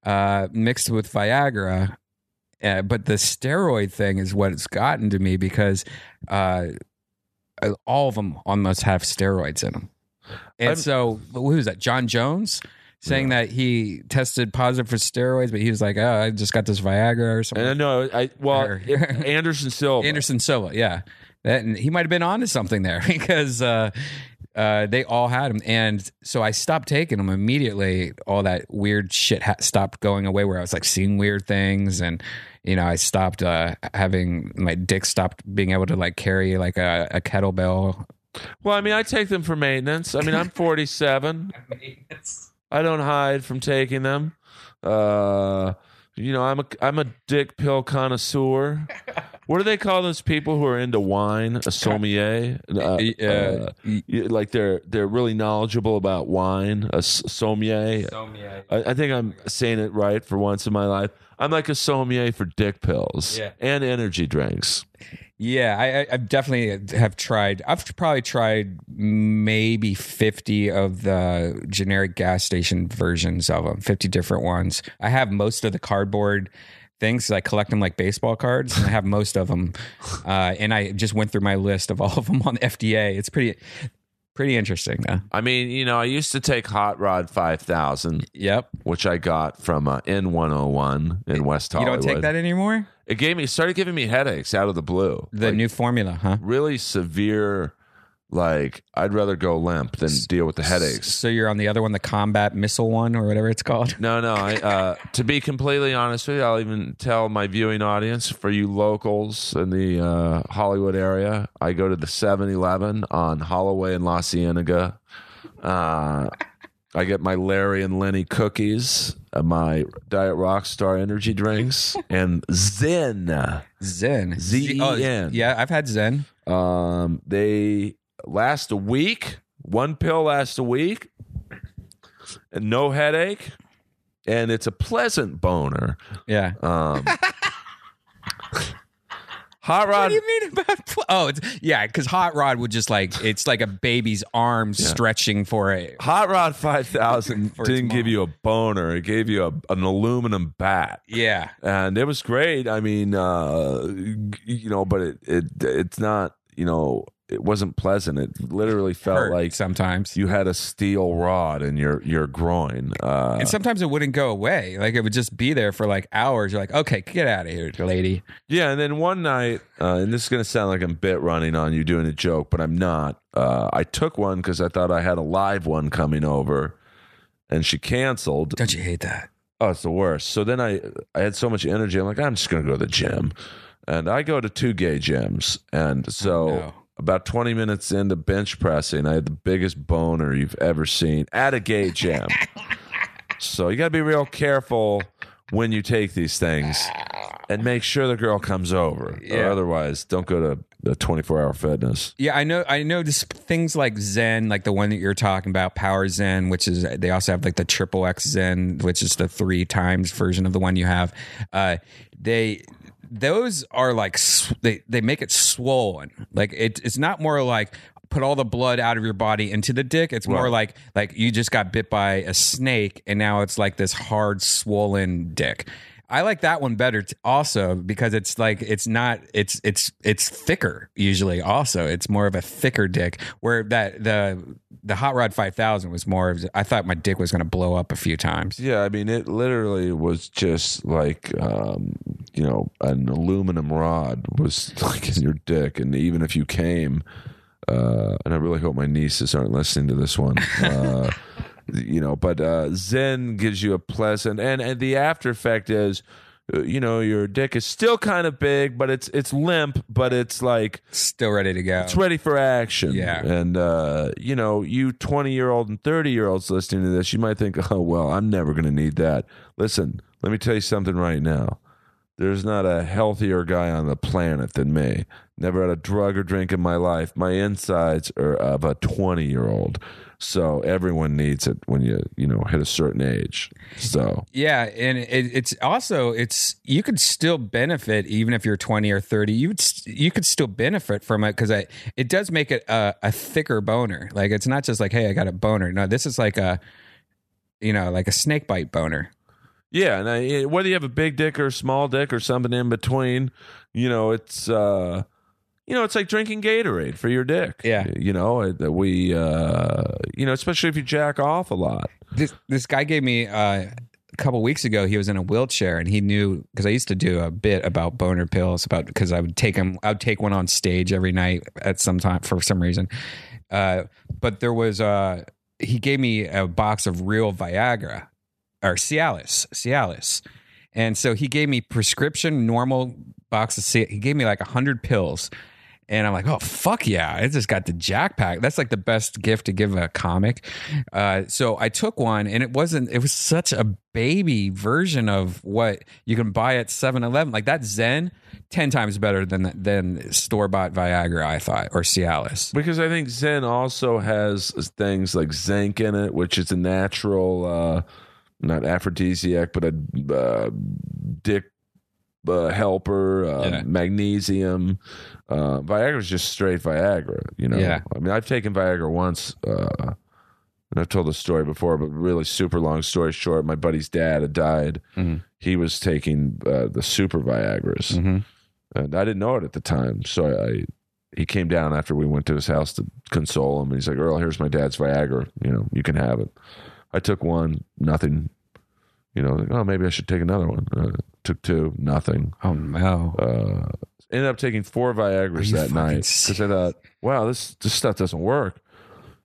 uh, mixed with Viagra. Uh, but the steroid thing is what it's gotten to me because uh, all of them almost have steroids in them. And I'm- so, who's that? Jon Jones saying that he tested positive for steroids, but he was like, "Oh, I just got this Viagra or something." I know, I well, Or- Anderson Silva. Anderson Silva, yeah, that, and he might have been onto something there because uh, uh, they all had them, and so I stopped taking them immediately. All that weird shit ha- stopped going away, where I was like seeing weird things, and you know, I stopped uh, having my dick stopped being able to like carry like a, a kettlebell. Well, I mean, I take them for maintenance. I mean, I'm 47. I don't hide from taking them. Uh, you know, I'm a I'm a dick pill connoisseur. What do they call those people who are into wine? A sommelier. Uh, uh, y- like they're they're really knowledgeable about wine. A sommelier. I, I think I'm saying it right for once in my life. I'm like a sommelier for dick pills Yeah. and energy drinks. Yeah, I, I- I definitely have tried. I've probably tried maybe fifty of the generic gas station versions of them. Fifty different ones. I have most of the cardboard things. I collect them like baseball cards. And I have most of them, uh, and I just went through my list of all of them on the FDA. It's pretty, pretty interesting. Though. I mean, you know, I used to take Hot Rod 5000, Yep. which I got from uh, N101 in West Hollywood. You don't take that anymore. It gave me started giving me headaches out of the blue. The Like, new formula, huh? really severe. Like I'd rather go limp than deal with the headaches. So you're on the other one, the combat missile one, or whatever it's called. No, no. I, uh, to be completely honest with you, I'll even tell my viewing audience for you locals in the uh, Hollywood area. I go to the 7-Eleven on Holloway and La Cienega. Uh, I get my Larry and Lenny cookies, uh, my Diet Rockstar energy drinks, and Zen. Zen. Z-E-N. Oh, yeah, I've had Zen. Um, they last a week. One pill lasts a week, and no headache, and it's a pleasant boner. Yeah. Um, hot What rod. do you mean about? Pl- oh, it's, yeah, because hot rod would just like it's like a baby's arm stretching for a. Hot Rod 5000 didn't give you a boner. It gave you a, an aluminum bat. Yeah, And it was great. I mean, uh, you know, but it, it it's not, you know, it wasn't pleasant. It literally felt hurt like sometimes, you had a steel rod in your your groin. Uh, and sometimes it wouldn't go away. Like it would just be there for like hours. You're like, okay, get out of here, lady. yeah, and then one night, uh, and this is gonna sound like I'm bit running on you doing a joke, but I'm not. Uh, I took one because I thought I had a live one coming over, and she canceled. Don't you hate that? Oh, it's the worst. So then I I had so much energy. I'm like, I'm just gonna go to the gym, and I go to two gay gyms, and so. no. About 20 minutes into bench pressing, I had the biggest boner you've ever seen at a gay gym. so you got to be real careful when you take these things and make sure the girl comes over. Or otherwise, don't go to the 24 hour fitness. Yeah, I know. I know. Just things like Zen, like the one that you're talking about, Power Zen, which is they also have like the Triple X Zen, which is the three times version of the one you have. Uh, they those are like they they make it swollen. Like it, it's not more like put all the blood out of your body into the dick. It's more Right. like like you just got bit by a snake and now it's like this hard swollen dick. I like that one better t- also because it's like it's not it's it's it's thicker usually also it's more of a thicker dick where that the the hot rod 5000 was more of I thought my dick was going to blow up a few times. Yeah, I mean, it literally was just like, um, you know, an aluminum rod was like in your dick. And even if you came, uh, and I really hope my nieces aren't listening to this one. Uh, you know, but uh, Zen gives you a pleasant, and and the after effect is, uh, you know, your dick is still kind of big, but it's it's limp, but it's like Still ready to go. it's ready for action. Yeah. and uh, you know, you twenty year old and thirty year olds listening to this, you might think, oh well, I'm never going to need that. Listen, let me tell you something right now. There's not a healthier guy on the planet than me. Never had a drug or drink in my life. My insides are of a 20 year old. So everyone needs it when you, you know, hit a certain age. So Yeah, and it, it's also it's you could still benefit even if you're 20 or 30. You would you could still benefit from it because it it does make it a, a thicker boner. Like it's not just like hey I got a boner. No, this is like a you know like a snake bite boner. Yeah, and I, whether you have a big dick or a small dick or something in between, you know, it's uh, you know, it's like drinking Gatorade for your dick. Yeah. you know, that we, uh, you know, especially if you jack off a lot. This this guy gave me uh, a couple weeks ago. He was in a wheelchair and he knew because I used to do a bit about boner pills about because I would take him. I would take one on stage every night at some time for some reason. Uh, but there was uh, he gave me a box of real Viagra or Cialis, Cialis, and so he gave me prescription normal box of Cialis. He gave me like a hundred pills. And I'm like, oh fuck yeah! I just got the Jack Pack. That's like the best gift to give a comic. Uh, so I took one, and it wasn't. It was such a baby version of what you can buy at 7-Eleven. Like that Zen, ten times better than than store bought Viagra. I thought or Cialis. Because I think Zen also has things like zinc in it, which is a natural, uh, not aphrodisiac, but a uh, dick uh, helper, uh, Yeah. magnesium. Uh, Viagra is just straight Viagra. You know, Yeah. I mean, I've taken Viagra once, uh, and I've told the story before, but really super long story short. My buddy's dad had died. Mhm. He was taking uh, the super Viagra's, Mm-hmm. and I didn't know it at the time. So I, he came down after we went to his house to console him. And he's like, "Earl, here's my dad's Viagra. You know, you can have it." I took one, nothing. You know, like, oh, maybe I should take another one. Took two, nothing. Oh no! Uh, ended up taking four Viagra's that night because I thought, wow, this this stuff doesn't work.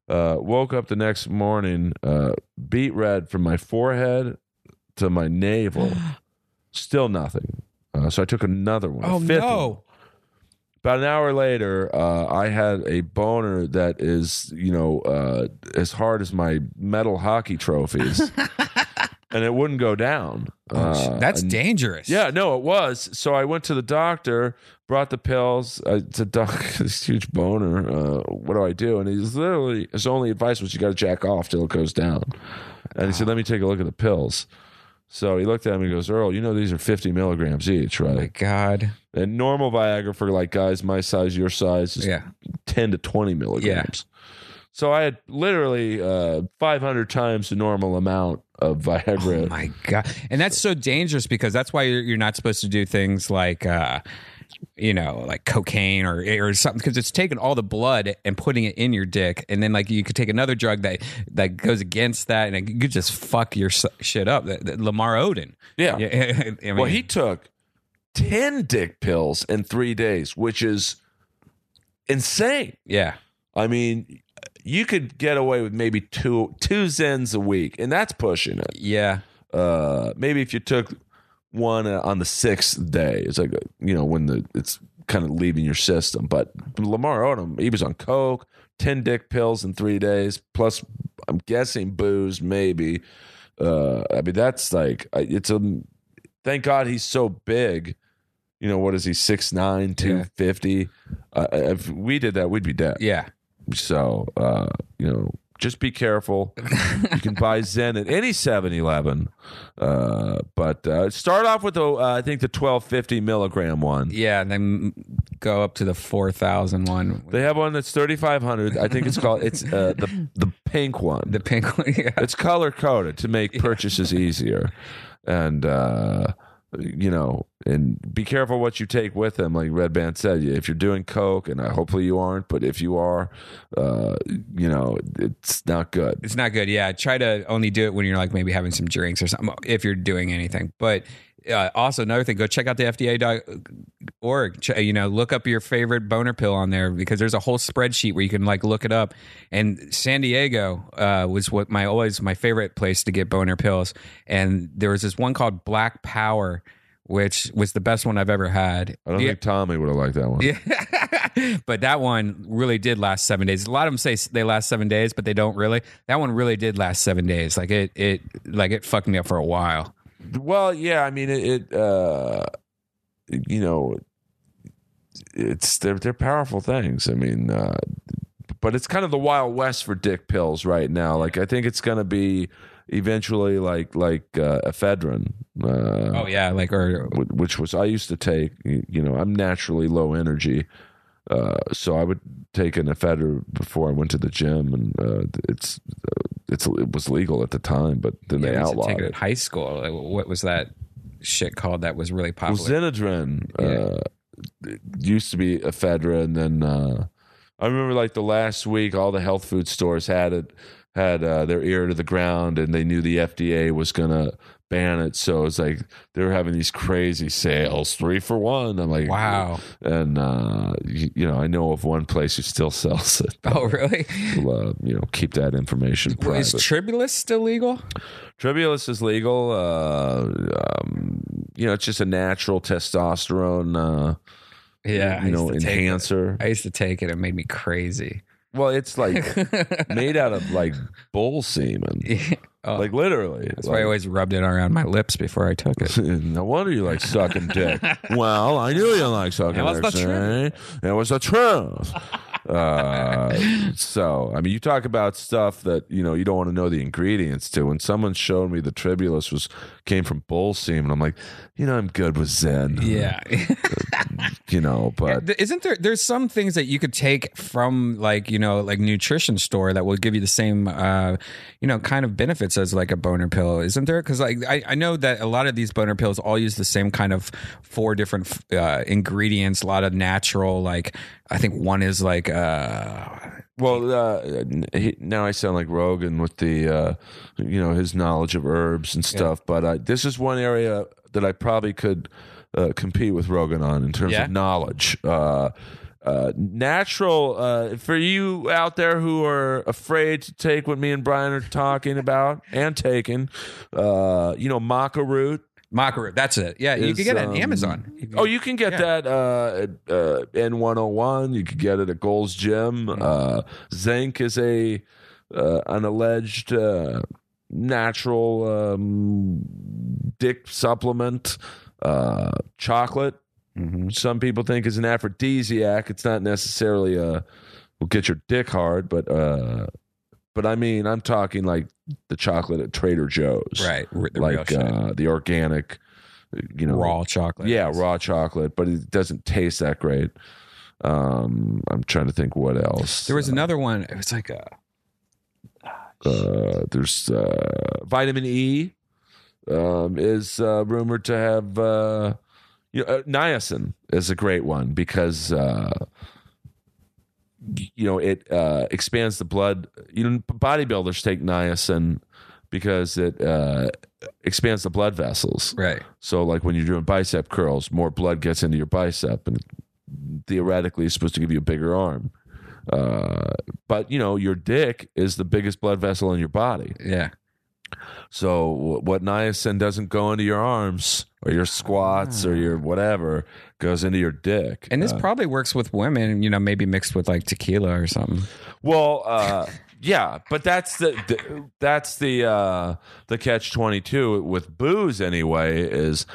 Uh, woke up the next morning, uh, beat red from my forehead to my navel, still nothing. Uh, so I took another one. oh fifth one. no! About an hour later, uh, I had a boner that is, you know, uh, as hard as my metal hockey trophies, and it wouldn't go down. Uh, That's and- dangerous. yeah, no, it was. So I went to the doctor, brought the pills. I said, "Doc, this huge boner. Uh, what do I do?" And he's literally his only advice was, "You got to jack off till it goes down." And he said, "Let me take a look at the pills." So he looked at me and goes, "Earl, you know these are fifty milligrams each, Oh my right?" God. And normal Viagra for like guys my size, your size, is Yeah. 10 to 20 milligrams. Yeah. So I had literally uh, 500 times the normal amount of Viagra. Oh my god! And that's so dangerous because that's why you're, you're not supposed to do things like, uh, you know, like cocaine or or something because it's taking all the blood and putting it in your dick, and then like you could take another drug that that goes against that, and it could just fuck your shit up. Lamar Odom. yeah. I mean, well, he took 10 dick pills in three days, which is insane. yeah, I mean, you could get away with maybe two two Zens a week, and that's pushing it. yeah, uh maybe if you took one uh, on the sixth day it's like you know when the it's kind of leaving your system but lamar odom he was on coke 10 dick pills in three days plus i'm guessing booze maybe. Uh i mean that's like it's a thank god he's so big. You know what is he 6'9 250 uh, if we did that we'd be dead. Yeah. So, uh, you know, just be careful. you can buy Zen at any 7 Eleven. Uh, but uh, start off with the, uh, I think, the 1250 milligram one. Yeah, and then go up to the 4,000 one. They have one that's 3500 I think it's called, it's uh, the, the pink one. The pink one. Yeah. it's color coded to make purchases easier. And, uh, you know, and be careful what you take with them. Like Redban said, if you're doing coke, and uh, hopefully you aren't, but if you are, uh, you know, it's not good. It's not good. Yeah, try to only do it when you're like maybe having some drinks or something. If you're doing anything, but uh, also another thing, go check out the FDA.org. Ch- You know, look up your favorite boner pill on there because there's a whole spreadsheet where you can like look it up. And San Diego uh, was what my always my favorite place to get boner pills. And there was this one called Black Power, which was the best one I've ever had. I don't Yeah. think Tommy would have liked that one. Yeah. but that one really did last seven days. A lot of them say they last seven days, but they don't really. That one really did last seven days. Like it, it, like it fucked me up for a while. Well, yeah, I mean, it, it uh, you know, it's they're they're powerful things. I mean, uh, but it's kind of the wild west for dick pills right now. Like, I think it's going to be eventually like like uh, ephedrine. Uh, Oh yeah, like or which was I used to take. You know, I'm naturally low energy, uh, so I would take an ephedra before I went to the gym, and uh, it's it's it was legal at the time, but then they yeah, to outlawed take it it. high school. What was that shit called? That was really Well, popular. Xenadrine Yeah. uh, used to be ephedra, and then uh, I remember like the last week, all the health food stores had it. had uh, their ear to the ground and they knew the FDA was gonna ban it. So it's like they were having these crazy sales, three for one. I'm like, Wow. And uh, you, you know, I know of one place who still sells it. Oh, really? We'll, uh, you know, keep that information Well, private. Is Tribulus still legal? Tribulus is legal. Uh, um, you know, it's just a natural testosterone, uh, Yeah. you know, enhancer. I used to take it. It made me crazy. Well, it's like made out of like bull semen, oh, like literally. that's why I always rubbed it around my lips before I took it. no wonder you like sucking dick. well, I knew you like sucking It was dick. the see? It was the truth. Uh, so, I mean, you talk about stuff that you know you don't want to know the ingredients to. When someone showed me the tribulus was came from bull semen, I'm like, you know, I'm good with Zen. Yeah. you know, but Isn't there? There's some things that you could take from like you know like nutrition store that will give you the same uh you know kind of benefits as like a boner pill. Isn't there? Because like I, I know that a lot of these boner pills all use the same kind of four different uh, ingredients. A lot of natural like I think one is like uh Well, uh, he, now I sound like Rogan with the, uh, you know, his knowledge of herbs and stuff. But uh, this is one area that I probably could uh, compete with Rogan on in terms Yeah? of knowledge. Uh, uh, natural uh, for you out there who are afraid to take what me and Brian are talking about and taking. Uh, you know, maca root. Root. That's it. Yeah, you is, can get it on um, Amazon. You Oh, you can get Yeah. that uh, at uh, N101. You could get it at Gold's Gym. Mm-hmm. Uh, zinc is a uh, an alleged uh, natural um, dick supplement. Uh, chocolate. Mhm. Some people think is an aphrodisiac. It's not necessarily a will get your dick hard, but uh, but I mean, I'm talking like the chocolate at Trader Joe's, right. The Like uh, the organic, you know, raw chocolate. yeah, raw chocolate, but it doesn't taste that great. Um, I'm trying to think what else. There was another one. It was like a uh, there's uh, vitamin E um, is uh, rumored to have uh, you know, uh, niacin is a great one because uh, you know it uh, expands the blood. You know, bodybuilders take niacin because it uh, expands the blood vessels. right. So, like when you're doing bicep curls, more blood gets into your bicep, and theoretically, it's supposed to give you a bigger arm. Uh, but you know, your dick is the biggest blood vessel in your body. Yeah. So, what niacin doesn't go into your arms or your squats or your whatever goes into your dick. And this Uh, probably works with women, you know, maybe mixed with like tequila or something. Well, uh, yeah, but that's the, the that's the uh, the catch twenty two with booze anyway is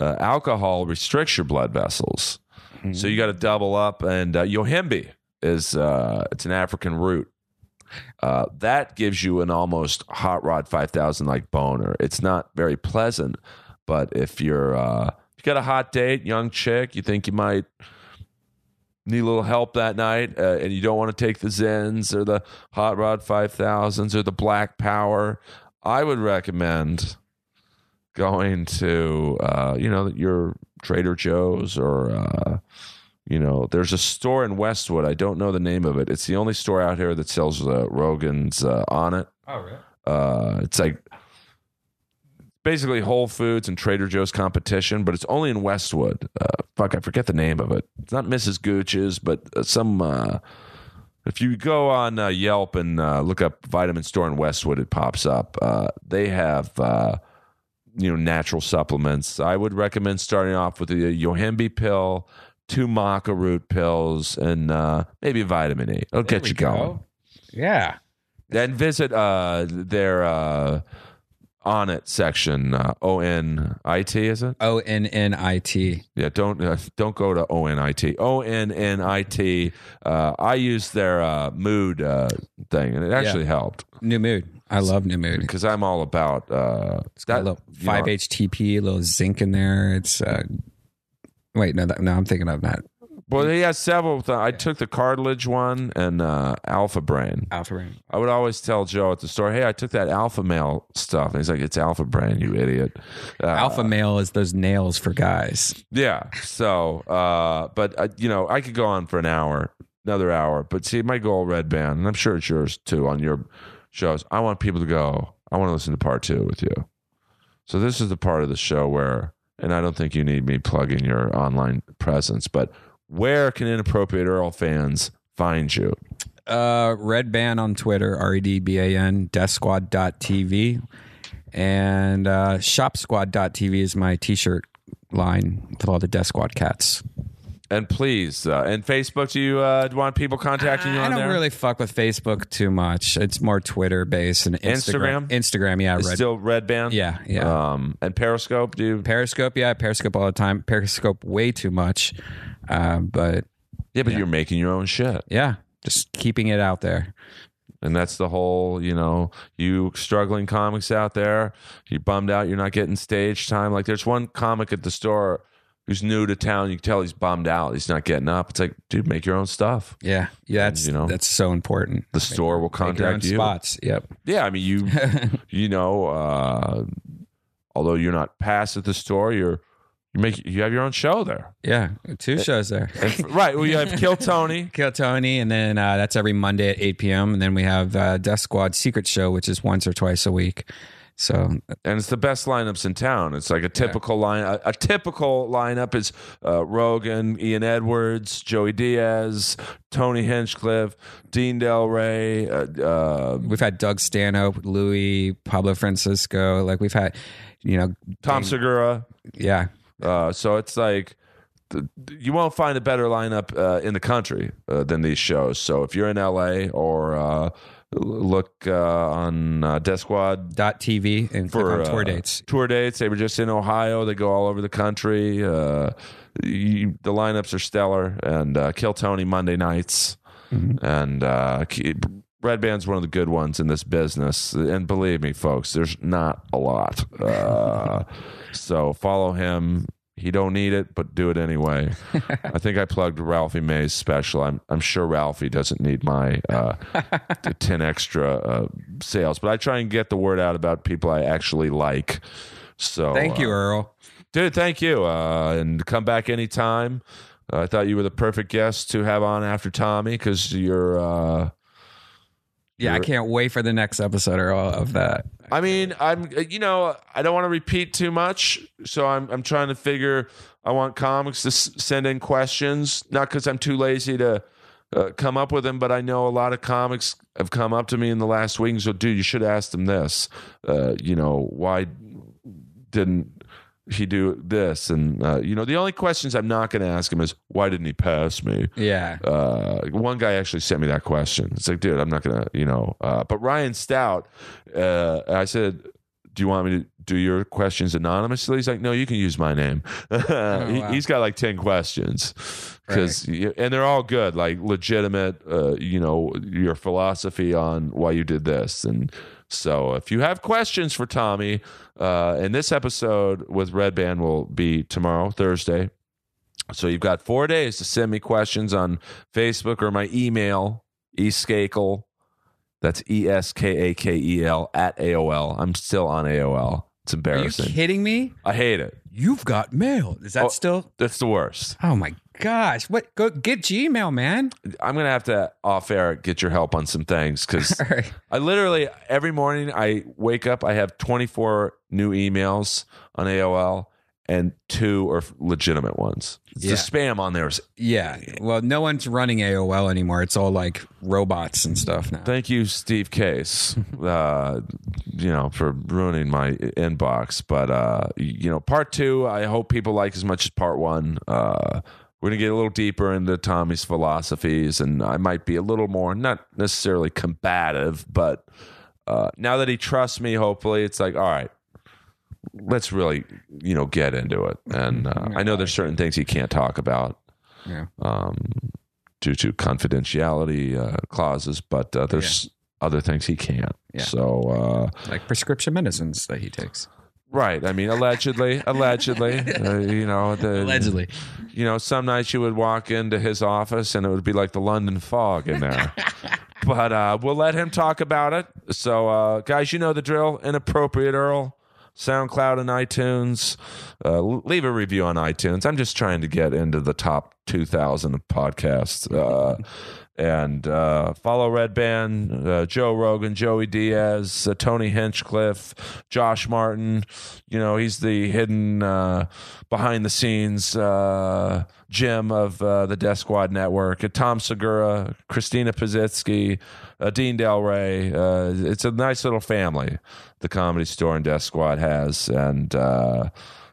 uh, alcohol restricts your blood vessels, so you got to double up. And uh, yohimbe is uh, it's an African root. Uh, that gives you an almost hot rod five thousand like boner. It's not very pleasant, but if you're uh, you got a hot date, young chick, you think you might need a little help that night, uh, and you don't want to take the Zens or the Hot Rod 5000s or the Black Power, I would recommend going to, uh, you know, your Trader Joe's or, uh, you know, there's a store in Westwood. I don't know the name of it. It's the only store out here that sells uh, Rogan's uh, Onnit. Oh, really? Uh, it's like basically Whole Foods and Trader Joe's competition, but it's only in Westwood. Uh, fuck, I forget the name of it. It's not Mrs. Gooch's, but uh, some. Uh, if you go on uh, Yelp and uh, look up Vitamin Store in Westwood, it pops up. Uh, they have. Uh, you know, natural supplements. I would recommend starting off with the Yohimbe pill, two maca root pills, and uh, maybe vitamin E. It'll There get you going. go. Yeah. Then visit uh, their uh, Onnit section. Uh, O N I T is it? O N N I T. Yeah, don't uh, don't go to O N I T. O N N I T. Uh, I used their uh, mood uh, thing, and it actually helped New mood. I love new mood. because I'm all about uh, It's got a little five HTP, a little zinc in there. It's uh, wait, no, that, no, I'm thinking of that Well, he has several. Th- I took the cartilage one and uh, Alpha Brain. alpha brain. I would always tell Joe at the store, "Hey, I took that Alpha Male stuff." And he's like, "It's Alpha Brain, you idiot." Uh, Alpha male is those nails for guys. Yeah. So, uh, but uh, you know, I could go on for an hour, another hour. But see, my goal, Redban, and I'm sure it's yours too, on your shows. I want people to go. I want to listen to part two with you. So this is the part of the show where, and I don't think you need me plugging your online presence, but where can inappropriate Earl fans find you? Uh, Redban on Twitter, R E D B A N, TV, And uh, shopsquad.tv is my t shirt line with all the Death Squad cats. And please, uh, and Facebook, do you uh, want people contacting you I on don't there? really fuck with Facebook too much. It's more Twitter based and Instagram. Instagram? Instagram, yeah. Red, Still Redban? yeah, yeah. Um, and Periscope, do you? Periscope, yeah. Periscope all the time. Periscope way too much. Uh, but Yeah, but you're making your own shit. yeah, just keeping it out there. And that's the whole, you know, you struggling comics out there, You're bummed out you're not getting stage time. Like there's one comic at the store who's new to town. You can tell he's bummed out. He's not getting up. It's like, dude, make your own stuff. Yeah, yeah. That's you know, that's so important. The store will Make your own contact you. spots. Yep. Yeah, I mean you you know, uh although you're not past at the store, you're you make you have your own show there. Yeah, two shows there. And right, well you have Kill Tony. Kill Tony, and then uh, that's every Monday at 8 p.m. And then we have uh, Death Squad Secret Show, which is once or twice a week. So and it's the best lineups in town. It's like a typical line. A, a typical lineup is uh, Rogan, Ian Edwards, Joey Diaz, Tony Hinchcliffe, Dean Delray. Uh, uh, we've had Doug Stanhope, Louis, Pablo Francisco. Like we've had, you know, Tom Segura. yeah, Uh, so it's like you won't find a better lineup uh, in the country uh, than these shows. So if you're in LA or uh, look uh, on uh, Death Squad dot TV and click on tour uh, dates. Tour dates. They were just in Ohio. They go all over the country. Uh, you, the lineups are stellar. And uh, Kill Tony Monday nights. Mm-hmm. And uh, Redban's one of the good ones in this business. And believe me, folks, there's not a lot. Uh, so follow him. He don't need it, but do it anyway. I think I plugged Ralphie May's special. I'm I'm sure Ralphie doesn't need my uh, ten extra uh, sales, but I try and get the word out about people I actually like. So Thank you, uh, Earl. dude. Thank you, uh, and come back anytime. Uh, I thought you were the perfect guest to have on after Tommy because you're. Uh, Yeah, I can't wait for the next episode Earl, of that. I mean, I'm you know I don't want to repeat too much, so I'm I'm trying to figure. I want comics to s- send in questions, not because I'm too lazy to uh, come up with them, but I know a lot of comics have come up to me in the last week and so, dude, you should ask them this. Uh, you know, why didn't he do this? And uh, you know, the only questions I'm not going to ask him is why didn't he pass me? Yeah, uh, one guy actually sent me that question. It's like, dude, I'm not gonna, you know. Uh, but Ryan Stout, uh, I said, do you want me to do your questions anonymously? He's like, no, you can use my name. he, wow. He's got like ten questions, because and they're all good, like legitimate. Uh, you know, your philosophy on why you did this, and so if you have questions for Tommy, uh, and this episode with Redban will be tomorrow, Thursday. So you've got four days to send me questions on Facebook or my email, eskakel. That's E S K A K E L at AOL. I'm still on AOL. It's embarrassing. are you kidding me? I hate it. You've got mail. Is that Oh. still? That's the worst. Oh my gosh! What? Go get Gmail, man. I'm gonna have to off air get your help on some things because right. I literally every morning I wake up I have 24 new emails on AOL and two are legitimate ones. Yeah. The spam on there is Yeah. Well, no one's running AOL anymore. It's all like robots and stuff now. Thank you, Steve Case, uh, you know, for ruining my inbox. But uh, you know, part two, I hope people like as much as part one. Uh, we're gonna get a little deeper into Tommy's philosophies, and I might be a little more, not necessarily combative, but uh, now that he trusts me, hopefully, it's like, all right, let's really, you know, get into it. And uh, I know there's certain things he can't talk about Yeah. um, due to confidentiality uh, clauses, but uh, there's other things he can't. Yeah. So, uh, Like prescription medicines that he takes. Right. I mean, allegedly, allegedly, uh, you know, the, you know, some nights you would walk into his office and it would be like the London fog in there. but uh, we'll let him talk about it. So, uh, guys, you know the drill. Inappropriate Earl, SoundCloud and iTunes. Uh, leave a review on iTunes. I'm just trying to get into the top 2000 podcasts. And uh, follow Redban, uh, Joe Rogan, Joey Diaz, uh, Tony Hinchcliffe, Josh Martin. You know, he's the hidden uh, behind the scenes uh, Jim of uh, the Death Squad Network. Tom Segura, Christina Pazitsky, Dean Delray. It's a nice little family the Comedy Store and Death Squad has, and.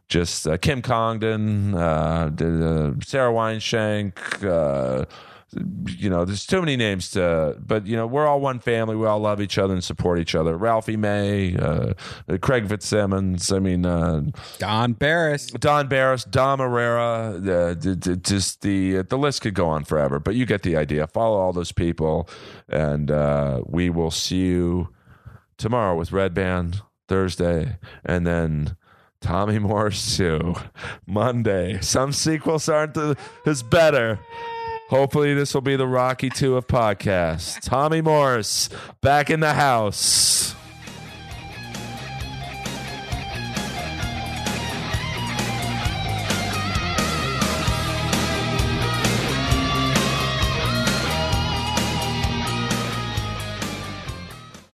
Just Kim Congdon, Sara Weinshenk, you know, there's too many names to, but you know, we're all one family. We all love each other and support each other. Ralphie May, uh, Craig Fitzsimmons. I mean, uh, Don Barris. Don Barris, Dom Irrera. Uh, d- d- just the the list could go on forever, but you get the idea. Follow all those people, and uh, we will see you tomorrow with Redban Thursday, and then. Tommy too. Monday. Some sequels aren't the, as better. Hopefully, this will be the Rocky 2 of podcasts. Tommy Morris back in the house.